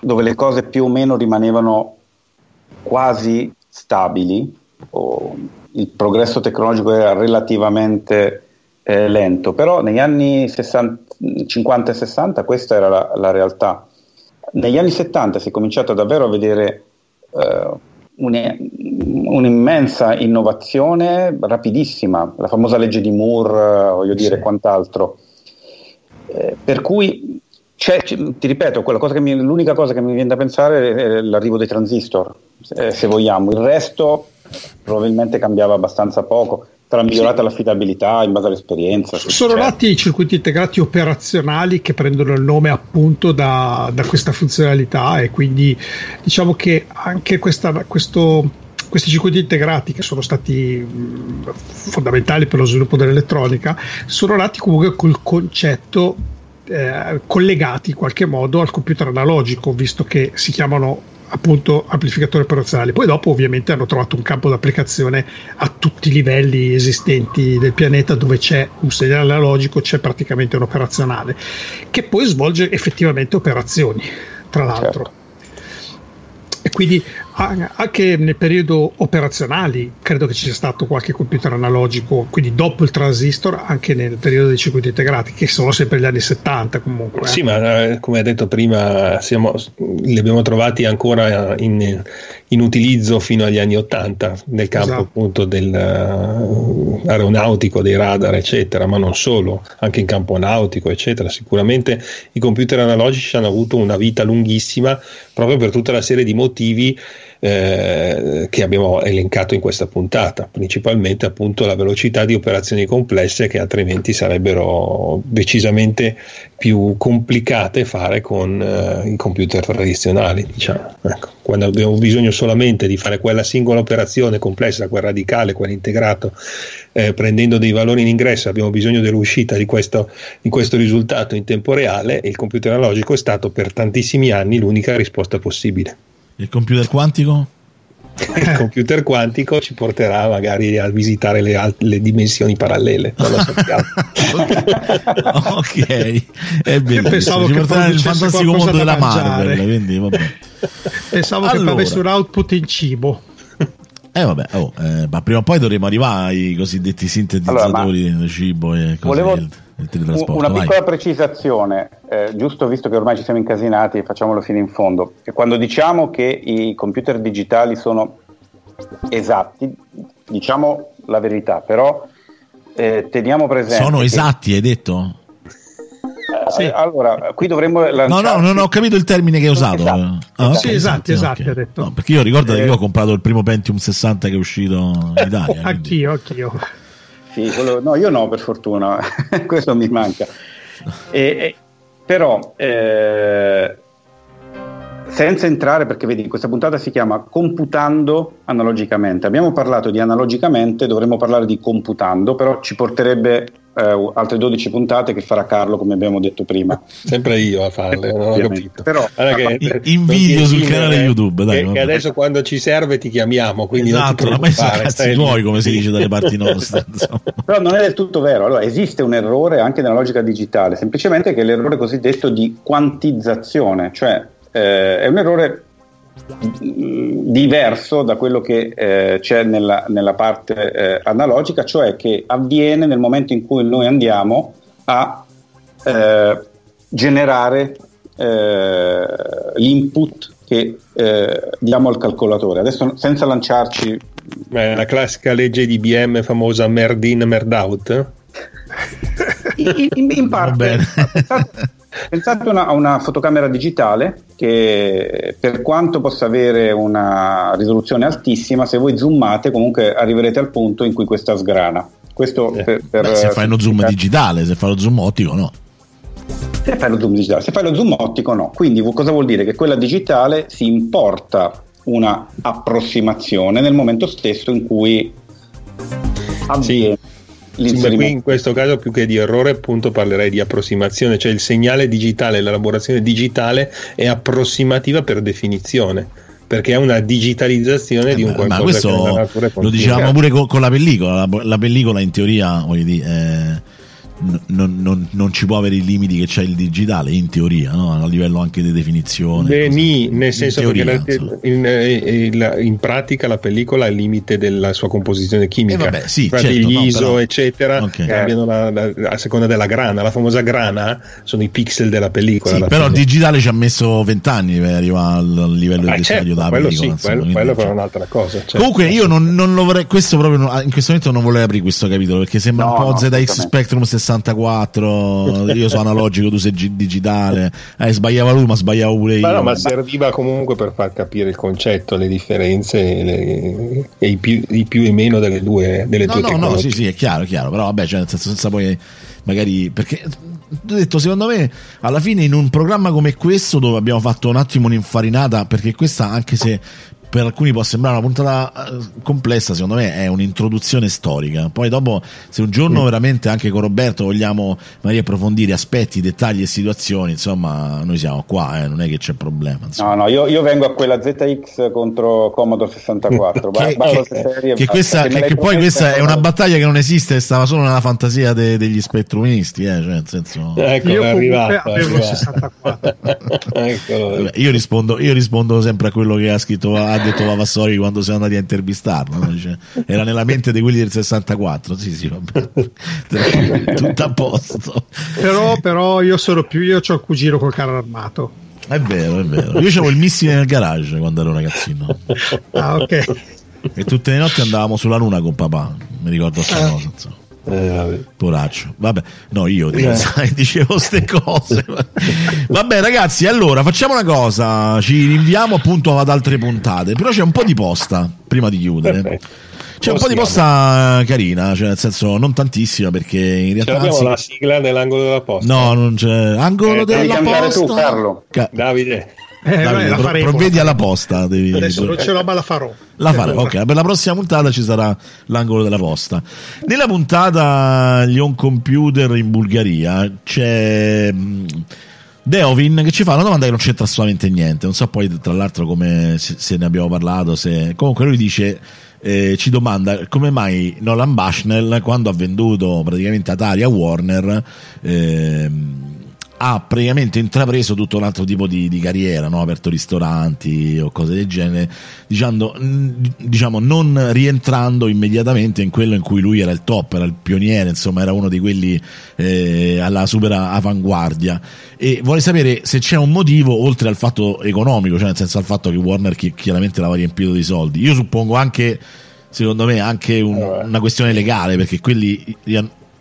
dove le cose più o meno rimanevano quasi stabili, il progresso tecnologico era relativamente eh, lento, però negli anni 60, 50 e 60 questa era la, la realtà negli anni 70 si è cominciato davvero a vedere eh, un'immensa innovazione rapidissima, la famosa legge di Moore, voglio dire, sì. quant'altro. Eh, per cui ti ripeto, cosa mi, l'unica cosa che mi viene da pensare è l'arrivo dei transistor, se, se vogliamo. Il resto probabilmente cambiava abbastanza poco sarà migliorata sì. l'affidabilità in base all'esperienza. Sono certo. nati i circuiti integrati operazionali che prendono il nome appunto da, da questa funzionalità e quindi diciamo che anche questa, questo, questi circuiti integrati che sono stati fondamentali per lo sviluppo dell'elettronica sono nati comunque col concetto eh, collegati in qualche modo al computer analogico visto che si chiamano appunto amplificatori operazionali. Poi dopo ovviamente hanno trovato un campo d'applicazione a tutti i livelli esistenti del pianeta dove c'è un segnale analogico, c'è praticamente un operazionale che poi svolge effettivamente operazioni, tra l'altro. Certo. E quindi anche nel periodo operazionali credo che ci sia stato qualche computer analogico, quindi dopo il transistor, anche nel periodo dei circuiti integrati, che sono sempre gli anni 70 comunque. Eh. Sì, ma eh, come hai detto prima, siamo, li abbiamo trovati ancora in, in, utilizzo fino agli anni 80 nel campo esatto. appunto dell'aeronautico, uh, dei radar, eccetera, ma non solo, anche in campo nautico, eccetera. Sicuramente i computer analogici hanno avuto una vita lunghissima proprio per tutta la serie di motivi eh, che abbiamo elencato in questa puntata, principalmente appunto la velocità di operazioni complesse che altrimenti sarebbero decisamente più complicate fare con eh, i computer tradizionali. Diciamo. Ecco, quando abbiamo bisogno solamente di fare quella singola operazione complessa, quel radicale, quell'integrato, eh, prendendo dei valori in ingresso, abbiamo bisogno dell'uscita di questo, di questo risultato in tempo reale, il computer analogico è stato per tantissimi anni l'unica risposta possibile. Il computer quantico? il computer quantico ci porterà magari a visitare le, alt- le dimensioni parallele. Non lo sappiamo. ok, è bellissimo. Pensavo ci porterà nel fantastico mondo della Marvel. Quindi, vabbè. Pensavo allora. che avesse un output in cibo. Eh vabbè, oh, eh, ma prima o poi dovremo arrivare ai cosiddetti sintetizzatori allora, di cibo e cose volevo, una vai. piccola precisazione, eh, giusto visto che ormai ci siamo incasinati, facciamolo fino in fondo. E quando diciamo che i computer digitali sono esatti, diciamo la verità, però eh, teniamo presente. Sono esatti, hai detto? Eh, sì. Allora, qui dovremmo lanciarci... No, no, non ho capito il termine che hai usato. Esatto. Ah, okay, sì, esatti, esatti, okay. detto. No, perché io ricordo eh... che io ho comprato il primo Pentium 60 che è uscito in Italia. anch'io, anch'io. Sì, quello, no, io no, per fortuna, questo mi manca. E, e, però, eh, senza entrare, perché vedi, questa puntata si chiama Computando analogicamente. Abbiamo parlato di analogicamente, dovremmo parlare di computando, però ci porterebbe eh, altre 12 puntate che farà Carlo come abbiamo detto prima. Sempre io a farle non ho capito. Però che, in video sul canale YouTube dai, che, che, adesso quando ci serve ti chiamiamo quindi esatto, non ti esatto, ma cazzi tuoi come si dice dalle parti nostre però non è del tutto vero. Allora esiste un errore anche nella logica digitale semplicemente che è l'errore cosiddetto di quantizzazione cioè eh, è un errore diverso da quello che eh, c'è nella, nella parte eh, analogica, cioè che avviene nel momento in cui noi andiamo a eh, generare eh, l'input che eh, diamo al calcolatore. Adesso senza lanciarci... Beh, la classica legge di IBM famosa merd in, merd out in, in, in parte pensate, una, a una fotocamera digitale che per quanto possa avere una risoluzione altissima, se voi zoomate comunque arriverete al punto in cui questa sgrana. Questo eh. per, per Beh, se fai lo zoom digitale, se fai lo zoom ottico no. Se fai lo zoom digitale, se fai lo zoom ottico no. Quindi cosa vuol dire? Che quella digitale si importa una approssimazione nel momento stesso in cui avviene. Sì. Sì, ma qui in questo caso più che di errore appunto parlerei di approssimazione, cioè il segnale digitale, l'elaborazione digitale è approssimativa per definizione perché è una digitalizzazione eh, di un qualcosa ma questo lo dicevamo pure con, con la pellicola la, la, pellicola in teoria voglio dire, eh, non, non, non, ci può avere i limiti che c'è il digitale, in teoria, no? a livello anche di definizione. Beh, ni, nel senso teoria, che la, in, eh, in, in, pratica la pellicola è il limite della sua composizione chimica, eh vabbè, sì, certo, gli ISO, no, però, eccetera, okay. cambiano la, la, a seconda della grana. La famosa grana sono i pixel della pellicola. Sì, però il digitale ci ha messo vent'anni per arrivare al livello ah, di certo, dettaglio della quello pellicola. Sì, quello, quello però è un'altra cosa. Certo. Comunque io non, non, lo vorrei, questo proprio in questo momento non volevo aprire questo capitolo perché sembra no, un po' ZX Spectrum 64 io sono analogico, tu sei digitale, eh, sbagliava lui ma sbagliavo pure io. Ma, no, ma serviva comunque per far capire il concetto, le differenze le, e i più, i più, e meno delle due, delle no, due no, tecnologie. No, sì, sì, è chiaro, è chiaro, però vabbè, cioè, nel senso, senza poi magari perché ho detto secondo me alla fine in un programma come questo dove abbiamo fatto un attimo un'infarinata perché questa anche se per alcuni può sembrare una puntata eh, complessa, secondo me è un'introduzione storica. Poi dopo, se un giorno mm. veramente anche con Roberto vogliamo magari approfondire aspetti, dettagli e situazioni, insomma, noi siamo qua, eh, non è che c'è problema. Insomma. No, no, io, io, vengo a quella ZX contro Commodore 64. che, che, che, questa, che, che poi questa è una battaglia che non esiste, stava solo nella fantasia de, degli spettrumisti, eh, cioè nel senso... Ecco, io è arrivato, avevo il 64. Vabbè, io, rispondo, io rispondo sempre a quello che ha scritto detto Vavassori quando siamo andati a intervistarlo. No? Dice, era nella mente di quelli del 64. Sì, sì, vabbè. tutto a posto. Però, però io sono più, io ho il cugino col carro armato. È vero, è vero. Io avevo il missile nel garage quando ero ragazzino. Ah, ok. E tutte le notti andavamo sulla luna con papà. Mi ricordo questa ah. cosa. Insomma. Eh, vabbè. Poraccio, vabbè, no, io eh. sai, dicevo queste cose. vabbè, ragazzi, allora facciamo una cosa: ci rinviamo appunto ad altre puntate. Però c'è un po' di posta prima di chiudere. Perfetto. C'è un po' di posta carina, cioè nel senso non tantissima perché in realtà... abbiamo anzi... la sigla nell'angolo della posta. No, non c'è... Angolo eh, della posta. Tu, Carlo. Ca- Davide. Eh, Davide, la faremo, provvedi alla posta. Devi... Adesso non ce l'ho, ma la farò. La farò, ok. Per la prossima puntata ci sarà l'angolo della posta. Nella puntata gli on computer in Bulgaria c'è. Deovin che ci fa una domanda che non c'entra assolutamente niente. Non so poi, tra l'altro, come se, se ne abbiamo parlato. Se... Comunque, lui dice. Eh, ci domanda come mai Nolan Bushnell, quando ha venduto praticamente Atari a Warner. Eh, ha praticamente intrapreso tutto un altro tipo di, di carriera, no? aperto ristoranti o cose del genere, diciamo, diciamo, non rientrando immediatamente in quello in cui lui era il top, era il pioniere, insomma era uno di quelli eh, alla super avanguardia. E vuole sapere se c'è un motivo oltre al fatto economico, cioè nel senso al fatto che Warner chiaramente l'aveva riempito di soldi. Io suppongo anche secondo me anche un, una questione legale perché quelli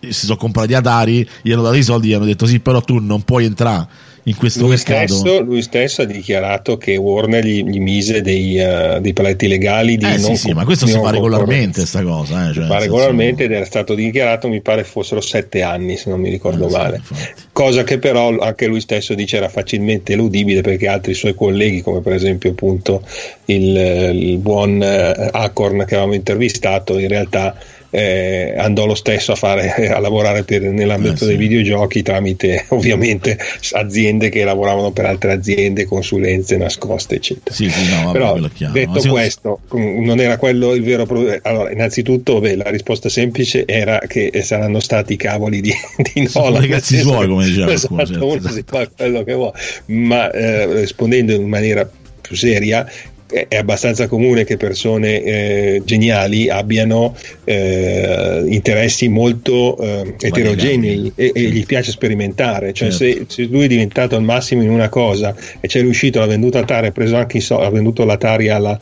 si sono comprati Atari, gli hanno dato i soldi, gli hanno detto sì, però tu non puoi entrare in questo lui mercato. Stesso, lui stesso ha dichiarato che Warner gli, gli mise dei, uh, dei, paletti legali di eh, non sì, sì, ma questo si fa regolarmente questa cosa eh, cioè, si fa regolarmente senso... ed era stato dichiarato mi pare fossero sette anni se non mi ricordo eh, male. sì, cosa che però anche lui stesso dice era facilmente eludibile perché altri suoi colleghi come per esempio appunto il, il buon uh, Acorn che avevamo intervistato in realtà eh, andò lo stesso a, fare, a lavorare per, nell'ambito eh, sì. dei videogiochi tramite ovviamente aziende che lavoravano per altre aziende, consulenze nascoste, eccetera. Sì, sì, no, Però detto questo, non era quello il vero problema. Allora, innanzitutto, beh, la risposta semplice era che saranno stati i cavoli di, di Nolan. ragazzi suoi, come diceva esatto, certo, uno esatto. si fa quello che vuole, ma eh, rispondendo in maniera più seria, è abbastanza comune che persone eh, geniali abbiano eh, interessi molto eh, eterogenei e, e, gli piace sperimentare. Cioè, certo. se, se, lui è diventato al massimo in una cosa e c'è riuscito, l'ha venduto Atari, ha preso anche i soldi, ha venduto l'Atari alla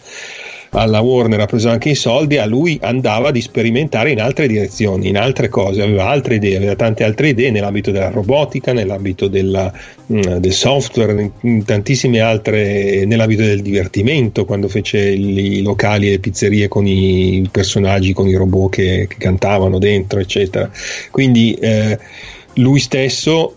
alla Warner ha preso anche i soldi, a lui andava di sperimentare in altre direzioni, in altre cose, aveva altre idee, aveva tante altre idee nell'ambito della robotica, nell'ambito della, mm, del software, in tantissime altre, nell'ambito del divertimento, quando fece i locali e le pizzerie con i personaggi, con i robot che, che cantavano dentro, eccetera. Quindi eh, lui stesso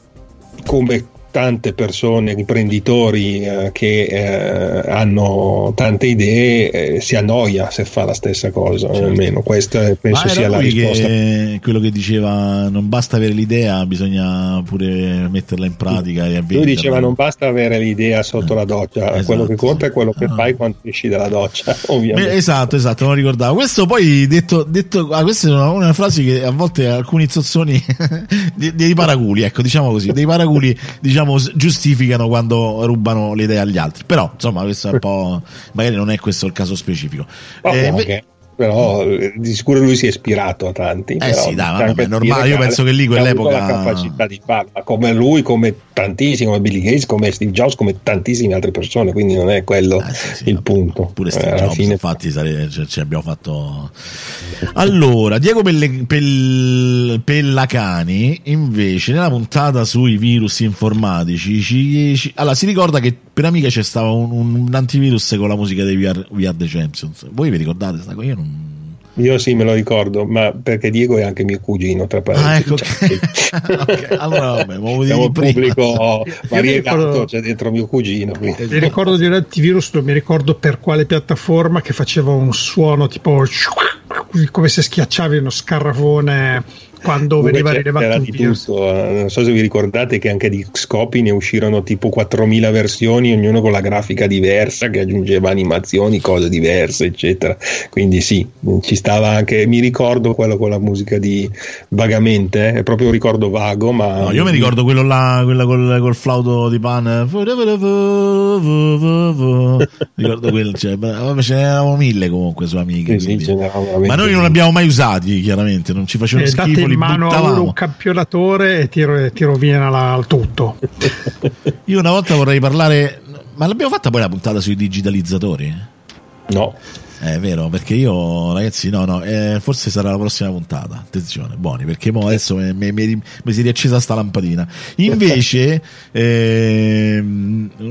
come tante persone, imprenditori eh, che eh, hanno tante idee, eh, si annoia se fa la stessa cosa, certo. o almeno questa penso sia la risposta. Che, quello che diceva non basta avere l'idea, bisogna pure metterla in pratica e Lui diceva non basta avere l'idea sotto la doccia, esatto. quello che conta è quello che ah. fai quando esci dalla doccia, ovviamente. Esatto, esatto, non ricordavo. Questo poi detto, detto ah, questa è una, una frase che a volte alcuni zozzoni dei, dei paraculi, ecco, diciamo così, dei paraculi diciamo diciamo, giustificano quando rubano le idee agli altri. Però, insomma, questo è un po'. magari non è questo il caso specifico. Oh, eh, okay però eh, di sicuro lui si è ispirato a tanti. Eh sì, dai, vabbè, è normale. Io penso che lì quell'epoca. Ha la capacità di farla, come lui, come tantissimi, come Billy Gates, come Steve Jobs, come tantissime altre persone. Quindi non è quello eh, sì, sì, il vabbè. punto. Pure Steve eh, Jobs, fine... infatti, sare... cioè, ci abbiamo fatto. Allora, Diego Pelle... Pel... Pellacani, invece, nella puntata sui virus informatici, ci... Ci... allora si ricorda che per Amica c'è stato un, un, antivirus con la musica dei VR, VR The Champions. Voi vi ricordate questa cosa? Io non. Io sì, me lo ricordo, ma perché Diego è anche mio cugino, tra parentesi. Ah, ecco. okay. Allora, vabbè, Siamo un pubblico variegato, c'è dentro mio cugino. Quindi. Mi ricordo di un antivirus, non mi ricordo per quale piattaforma, che faceva un suono tipo come se schiacciavi uno scarrafone quando Comunque veniva rilevato era di tutto. Eh, non so se vi ricordate che anche di Scopi ne uscirono tipo 4000 versioni, ognuno con la grafica diversa che aggiungeva animazioni, cose diverse, eccetera. Quindi sì, ci stava anche. Mi ricordo quello con la musica di vagamente, eh, è proprio un ricordo vago. Ma no, io mi ricordo quello là, quella col, col flauto di pan. ricordo quello, cioè, ce n'eravamo mille comunque su amiche. Sì, sì, ma noi non li abbiamo mai usati, chiaramente, non ci facevano eh, schifo in mano a uno un campionatore e tiro, tiro via al tutto. Io una volta vorrei parlare, ma l'abbiamo fatta poi la puntata sui digitalizzatori? No. È vero, perché io, ragazzi, no, no, eh, forse sarà la prossima puntata. Attenzione, buoni, perché mo adesso mi, mi, mi, mi si è riaccesa sta lampadina. Invece, eh,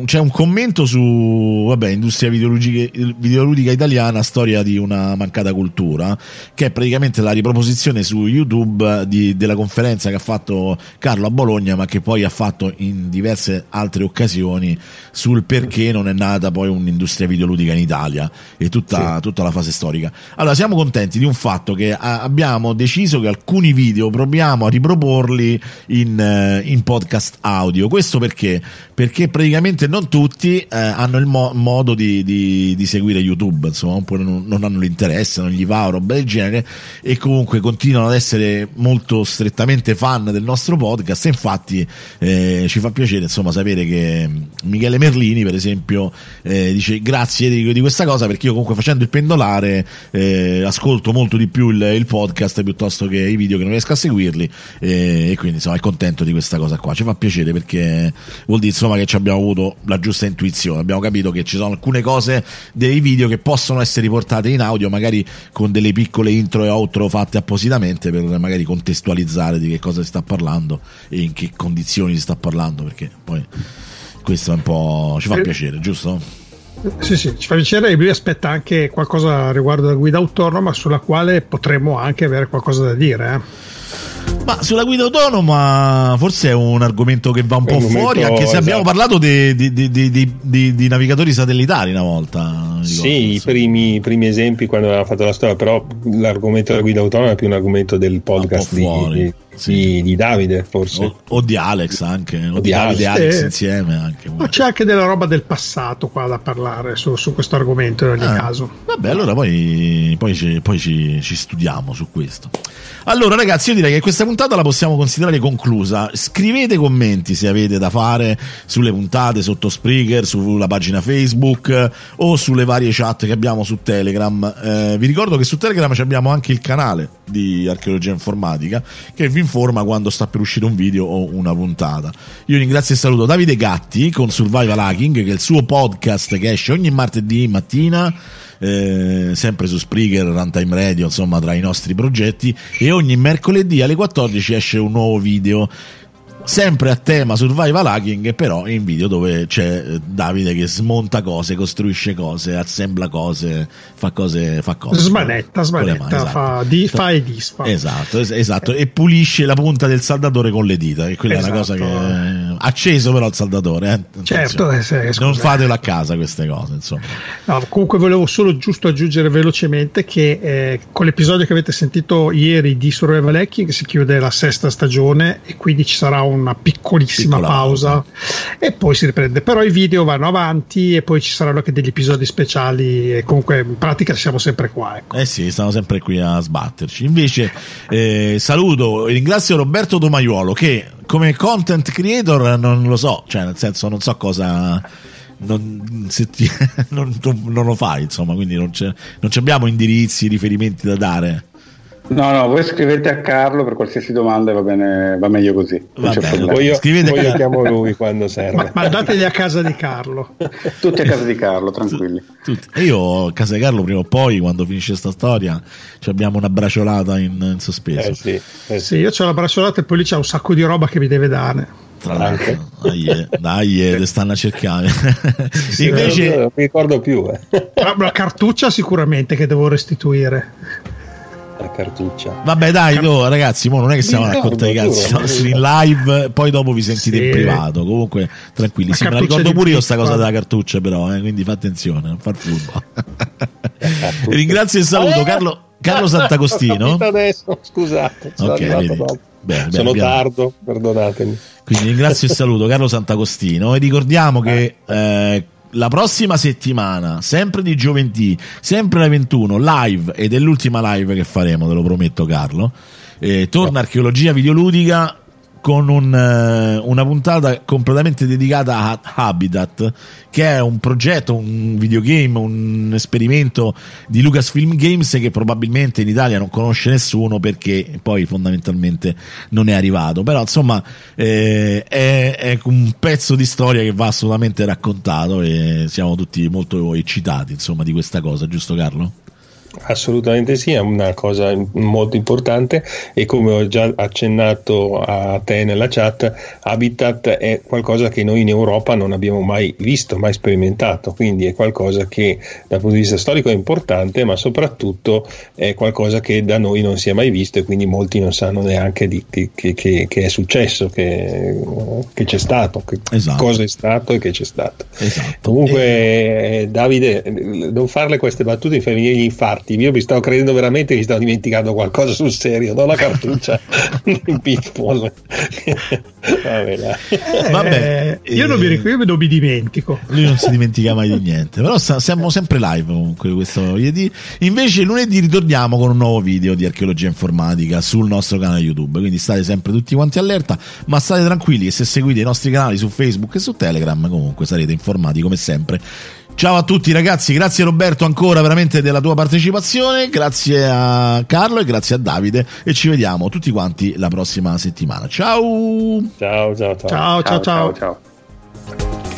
c'è un commento su, vabbè, industria videoludica italiana, storia di una mancata cultura, che è praticamente la riproposizione su YouTube di, della conferenza che ha fatto Carlo a Bologna, ma che poi ha fatto in diverse altre occasioni sul perché non è nata poi un'industria videoludica in Italia e tutta. Sì tutta la fase storica. Allora, siamo contenti di un fatto che abbiamo deciso che alcuni video proviamo a riproporli in, eh, in podcast audio. Questo perché? Perché praticamente non tutti eh, hanno il mo- modo di, di, di, seguire YouTube, insomma, oppure non, non, hanno l'interesse, non gli va o roba del genere, e comunque continuano ad essere molto strettamente fan del nostro podcast. E infatti eh, ci fa piacere insomma sapere che Michele Merlini, per esempio, eh, dice grazie di, di questa cosa perché io comunque facendo il pendolare eh, ascolto molto di più il, il, podcast piuttosto che i video che non riesco a seguirli eh, e quindi insomma è contento di questa cosa qua ci fa piacere perché vuol dire insomma che abbiamo avuto la giusta intuizione abbiamo capito che ci sono alcune cose dei video che possono essere riportate in audio magari con delle piccole intro e outro fatte appositamente per magari contestualizzare di che cosa si sta parlando e in che condizioni si sta parlando perché poi questo è un po' ci fa eh, piacere giusto? Sì, sì, ci fa piacere e lui aspetta anche qualcosa riguardo la guida autonoma sulla quale potremmo anche avere qualcosa da dire. Eh. Ma sulla guida autonoma forse è un argomento che va un po' fuori, anche se esatto. abbiamo parlato di, di, di, di, navigatori satellitari una volta. Sì, i primi, primi, esempi quando avevamo fatto la storia, però l'argomento della guida autonoma è più un argomento del podcast di, sì. di, Davide, forse. O, o, di Alex anche, o, o di Davide e Alex insieme anche. Ma c'è anche della roba del passato qua da parlare su, su questo argomento in ogni ah, caso. Vabbè, allora poi, poi, ci, poi ci, ci studiamo su questo. Allora, ragazzi, io direi che questa puntata la possiamo considerare conclusa. Scrivete commenti se avete da fare sulle puntate sotto Spreaker, sulla pagina Facebook o sulle varie chat che abbiamo su Telegram. Eh, vi ricordo che su Telegram abbiamo anche il canale di archeologia informatica che vi informa quando sta per uscire un video o una puntata. Io ringrazio e saluto Davide Gatti con Survival Hacking, che è il suo podcast che esce ogni martedì mattina. Eh, sempre su Spreaker, Runtime Radio, insomma, tra i nostri progetti. E ogni mercoledì alle 14 esce un nuovo video sempre a tema survival hacking però in video dove c'è eh, Davide che smonta cose costruisce cose assembla cose fa cose fa cose smanetta smanetta esatto. fa, di, fa, e disfa esatto, es- esatto e pulisce la punta del saldatore con le dita e quella esatto. è una cosa che è acceso però il saldatore eh? certo eh, non fatelo a casa queste cose insomma no, comunque volevo solo giusto aggiungere velocemente che eh, con l'episodio che avete sentito ieri di survival hacking si chiude la sesta stagione e quindi ci sarà un una piccolissima Piccola pausa, pausa e poi si riprende. Però i video vanno avanti e poi ci saranno anche degli episodi speciali e comunque in pratica siamo sempre qua. Ecco. Eh sì, stiamo sempre qui a sbatterci. Invece eh, saluto e ringrazio Roberto Domaiuolo che come content creator non lo so, cioè nel senso non so cosa... Non, ti, non, non, lo fai, insomma, quindi non, non abbiamo indirizzi, riferimenti da dare. No, no, voi scrivete a Carlo per qualsiasi domanda va bene, va meglio così. Va poi io, Scrivete poi io chiamo lui quando serve. Ma, mandateli a casa di Carlo. Tutti a casa di Carlo, tranquilli. E io a casa di Carlo prima o poi, quando finisce questa storia, abbiamo una bracciolata in, in sospeso. Eh sì, eh sì. sì, io ho la bracciolata e poi lì c'è un sacco di roba che mi deve dare. Tra l'altro, dai, eh, dai, eh, le stanno a cercare. Sì, Invece, non mi ricordo più. Eh. La cartuccia sicuramente che devo restituire la cartuccia. Vabbè, dai, Car- oh, ragazzi, mo non è che stiamo a raccontare i cazzi in live, poi dopo vi sentite sì. in privato. Comunque, tranquilli. Sì, me la ricordo pure io sta cosa della cartuccia, però, eh, quindi fa attenzione, non far furbo. Ringrazio e saluto Carlo. Carlo Sant'Agostino. Adesso, scusate, sono, okay, bene, sono tardo, perdonatemi. Quindi ringrazio e saluto Carlo Sant'Agostino e ricordiamo che eh, la prossima settimana, sempre di giovedì, sempre alle 21, live, ed è l'ultima live che faremo, te lo prometto Carlo, eh, torna Archeologia Videoludica con un, eh, una puntata completamente dedicata a Habitat, che è un progetto, un videogame, un esperimento di Lucasfilm Games che probabilmente in Italia non conosce nessuno perché poi fondamentalmente non è arrivato. Però insomma eh, è, è, un pezzo di storia che va assolutamente raccontato e siamo tutti molto eccitati insomma di questa cosa, giusto Carlo? Assolutamente sì, è una cosa molto importante e come ho già accennato a te nella chat, Habitat è qualcosa che noi in Europa non abbiamo mai visto, mai sperimentato, quindi è qualcosa che dal punto di vista storico è importante, ma soprattutto è qualcosa che da noi non si è mai visto e quindi molti non sanno neanche di, che, che, che, è successo, che, che c'è stato, esatto. cosa è stato e che c'è stato. Esatto. Comunque e... Davide, non farle queste battute mi fa venire gli infarti parti. Io mi stavo credendo veramente che mi stavo dimenticando qualcosa sul serio, non la cartuccia in pitbull. Vabbè, eh, Vabbè, io non mi ricordo, io non mi dimentico. Lui non si dimentica mai di niente. Però siamo sempre live comunque questo lunedì. Invece lunedì ritorniamo con un nuovo video di archeologia informatica sul nostro canale YouTube. Quindi state sempre tutti quanti allerta, ma state tranquilli che se seguite i nostri canali su Facebook e su Telegram comunque sarete informati come sempre Ciao a tutti ragazzi, grazie Roberto ancora veramente della tua partecipazione, grazie a Carlo e grazie a Davide e ci vediamo tutti quanti la prossima settimana. Ciao! Ciao ciao ciao. Ciao ciao ciao. ciao. ciao.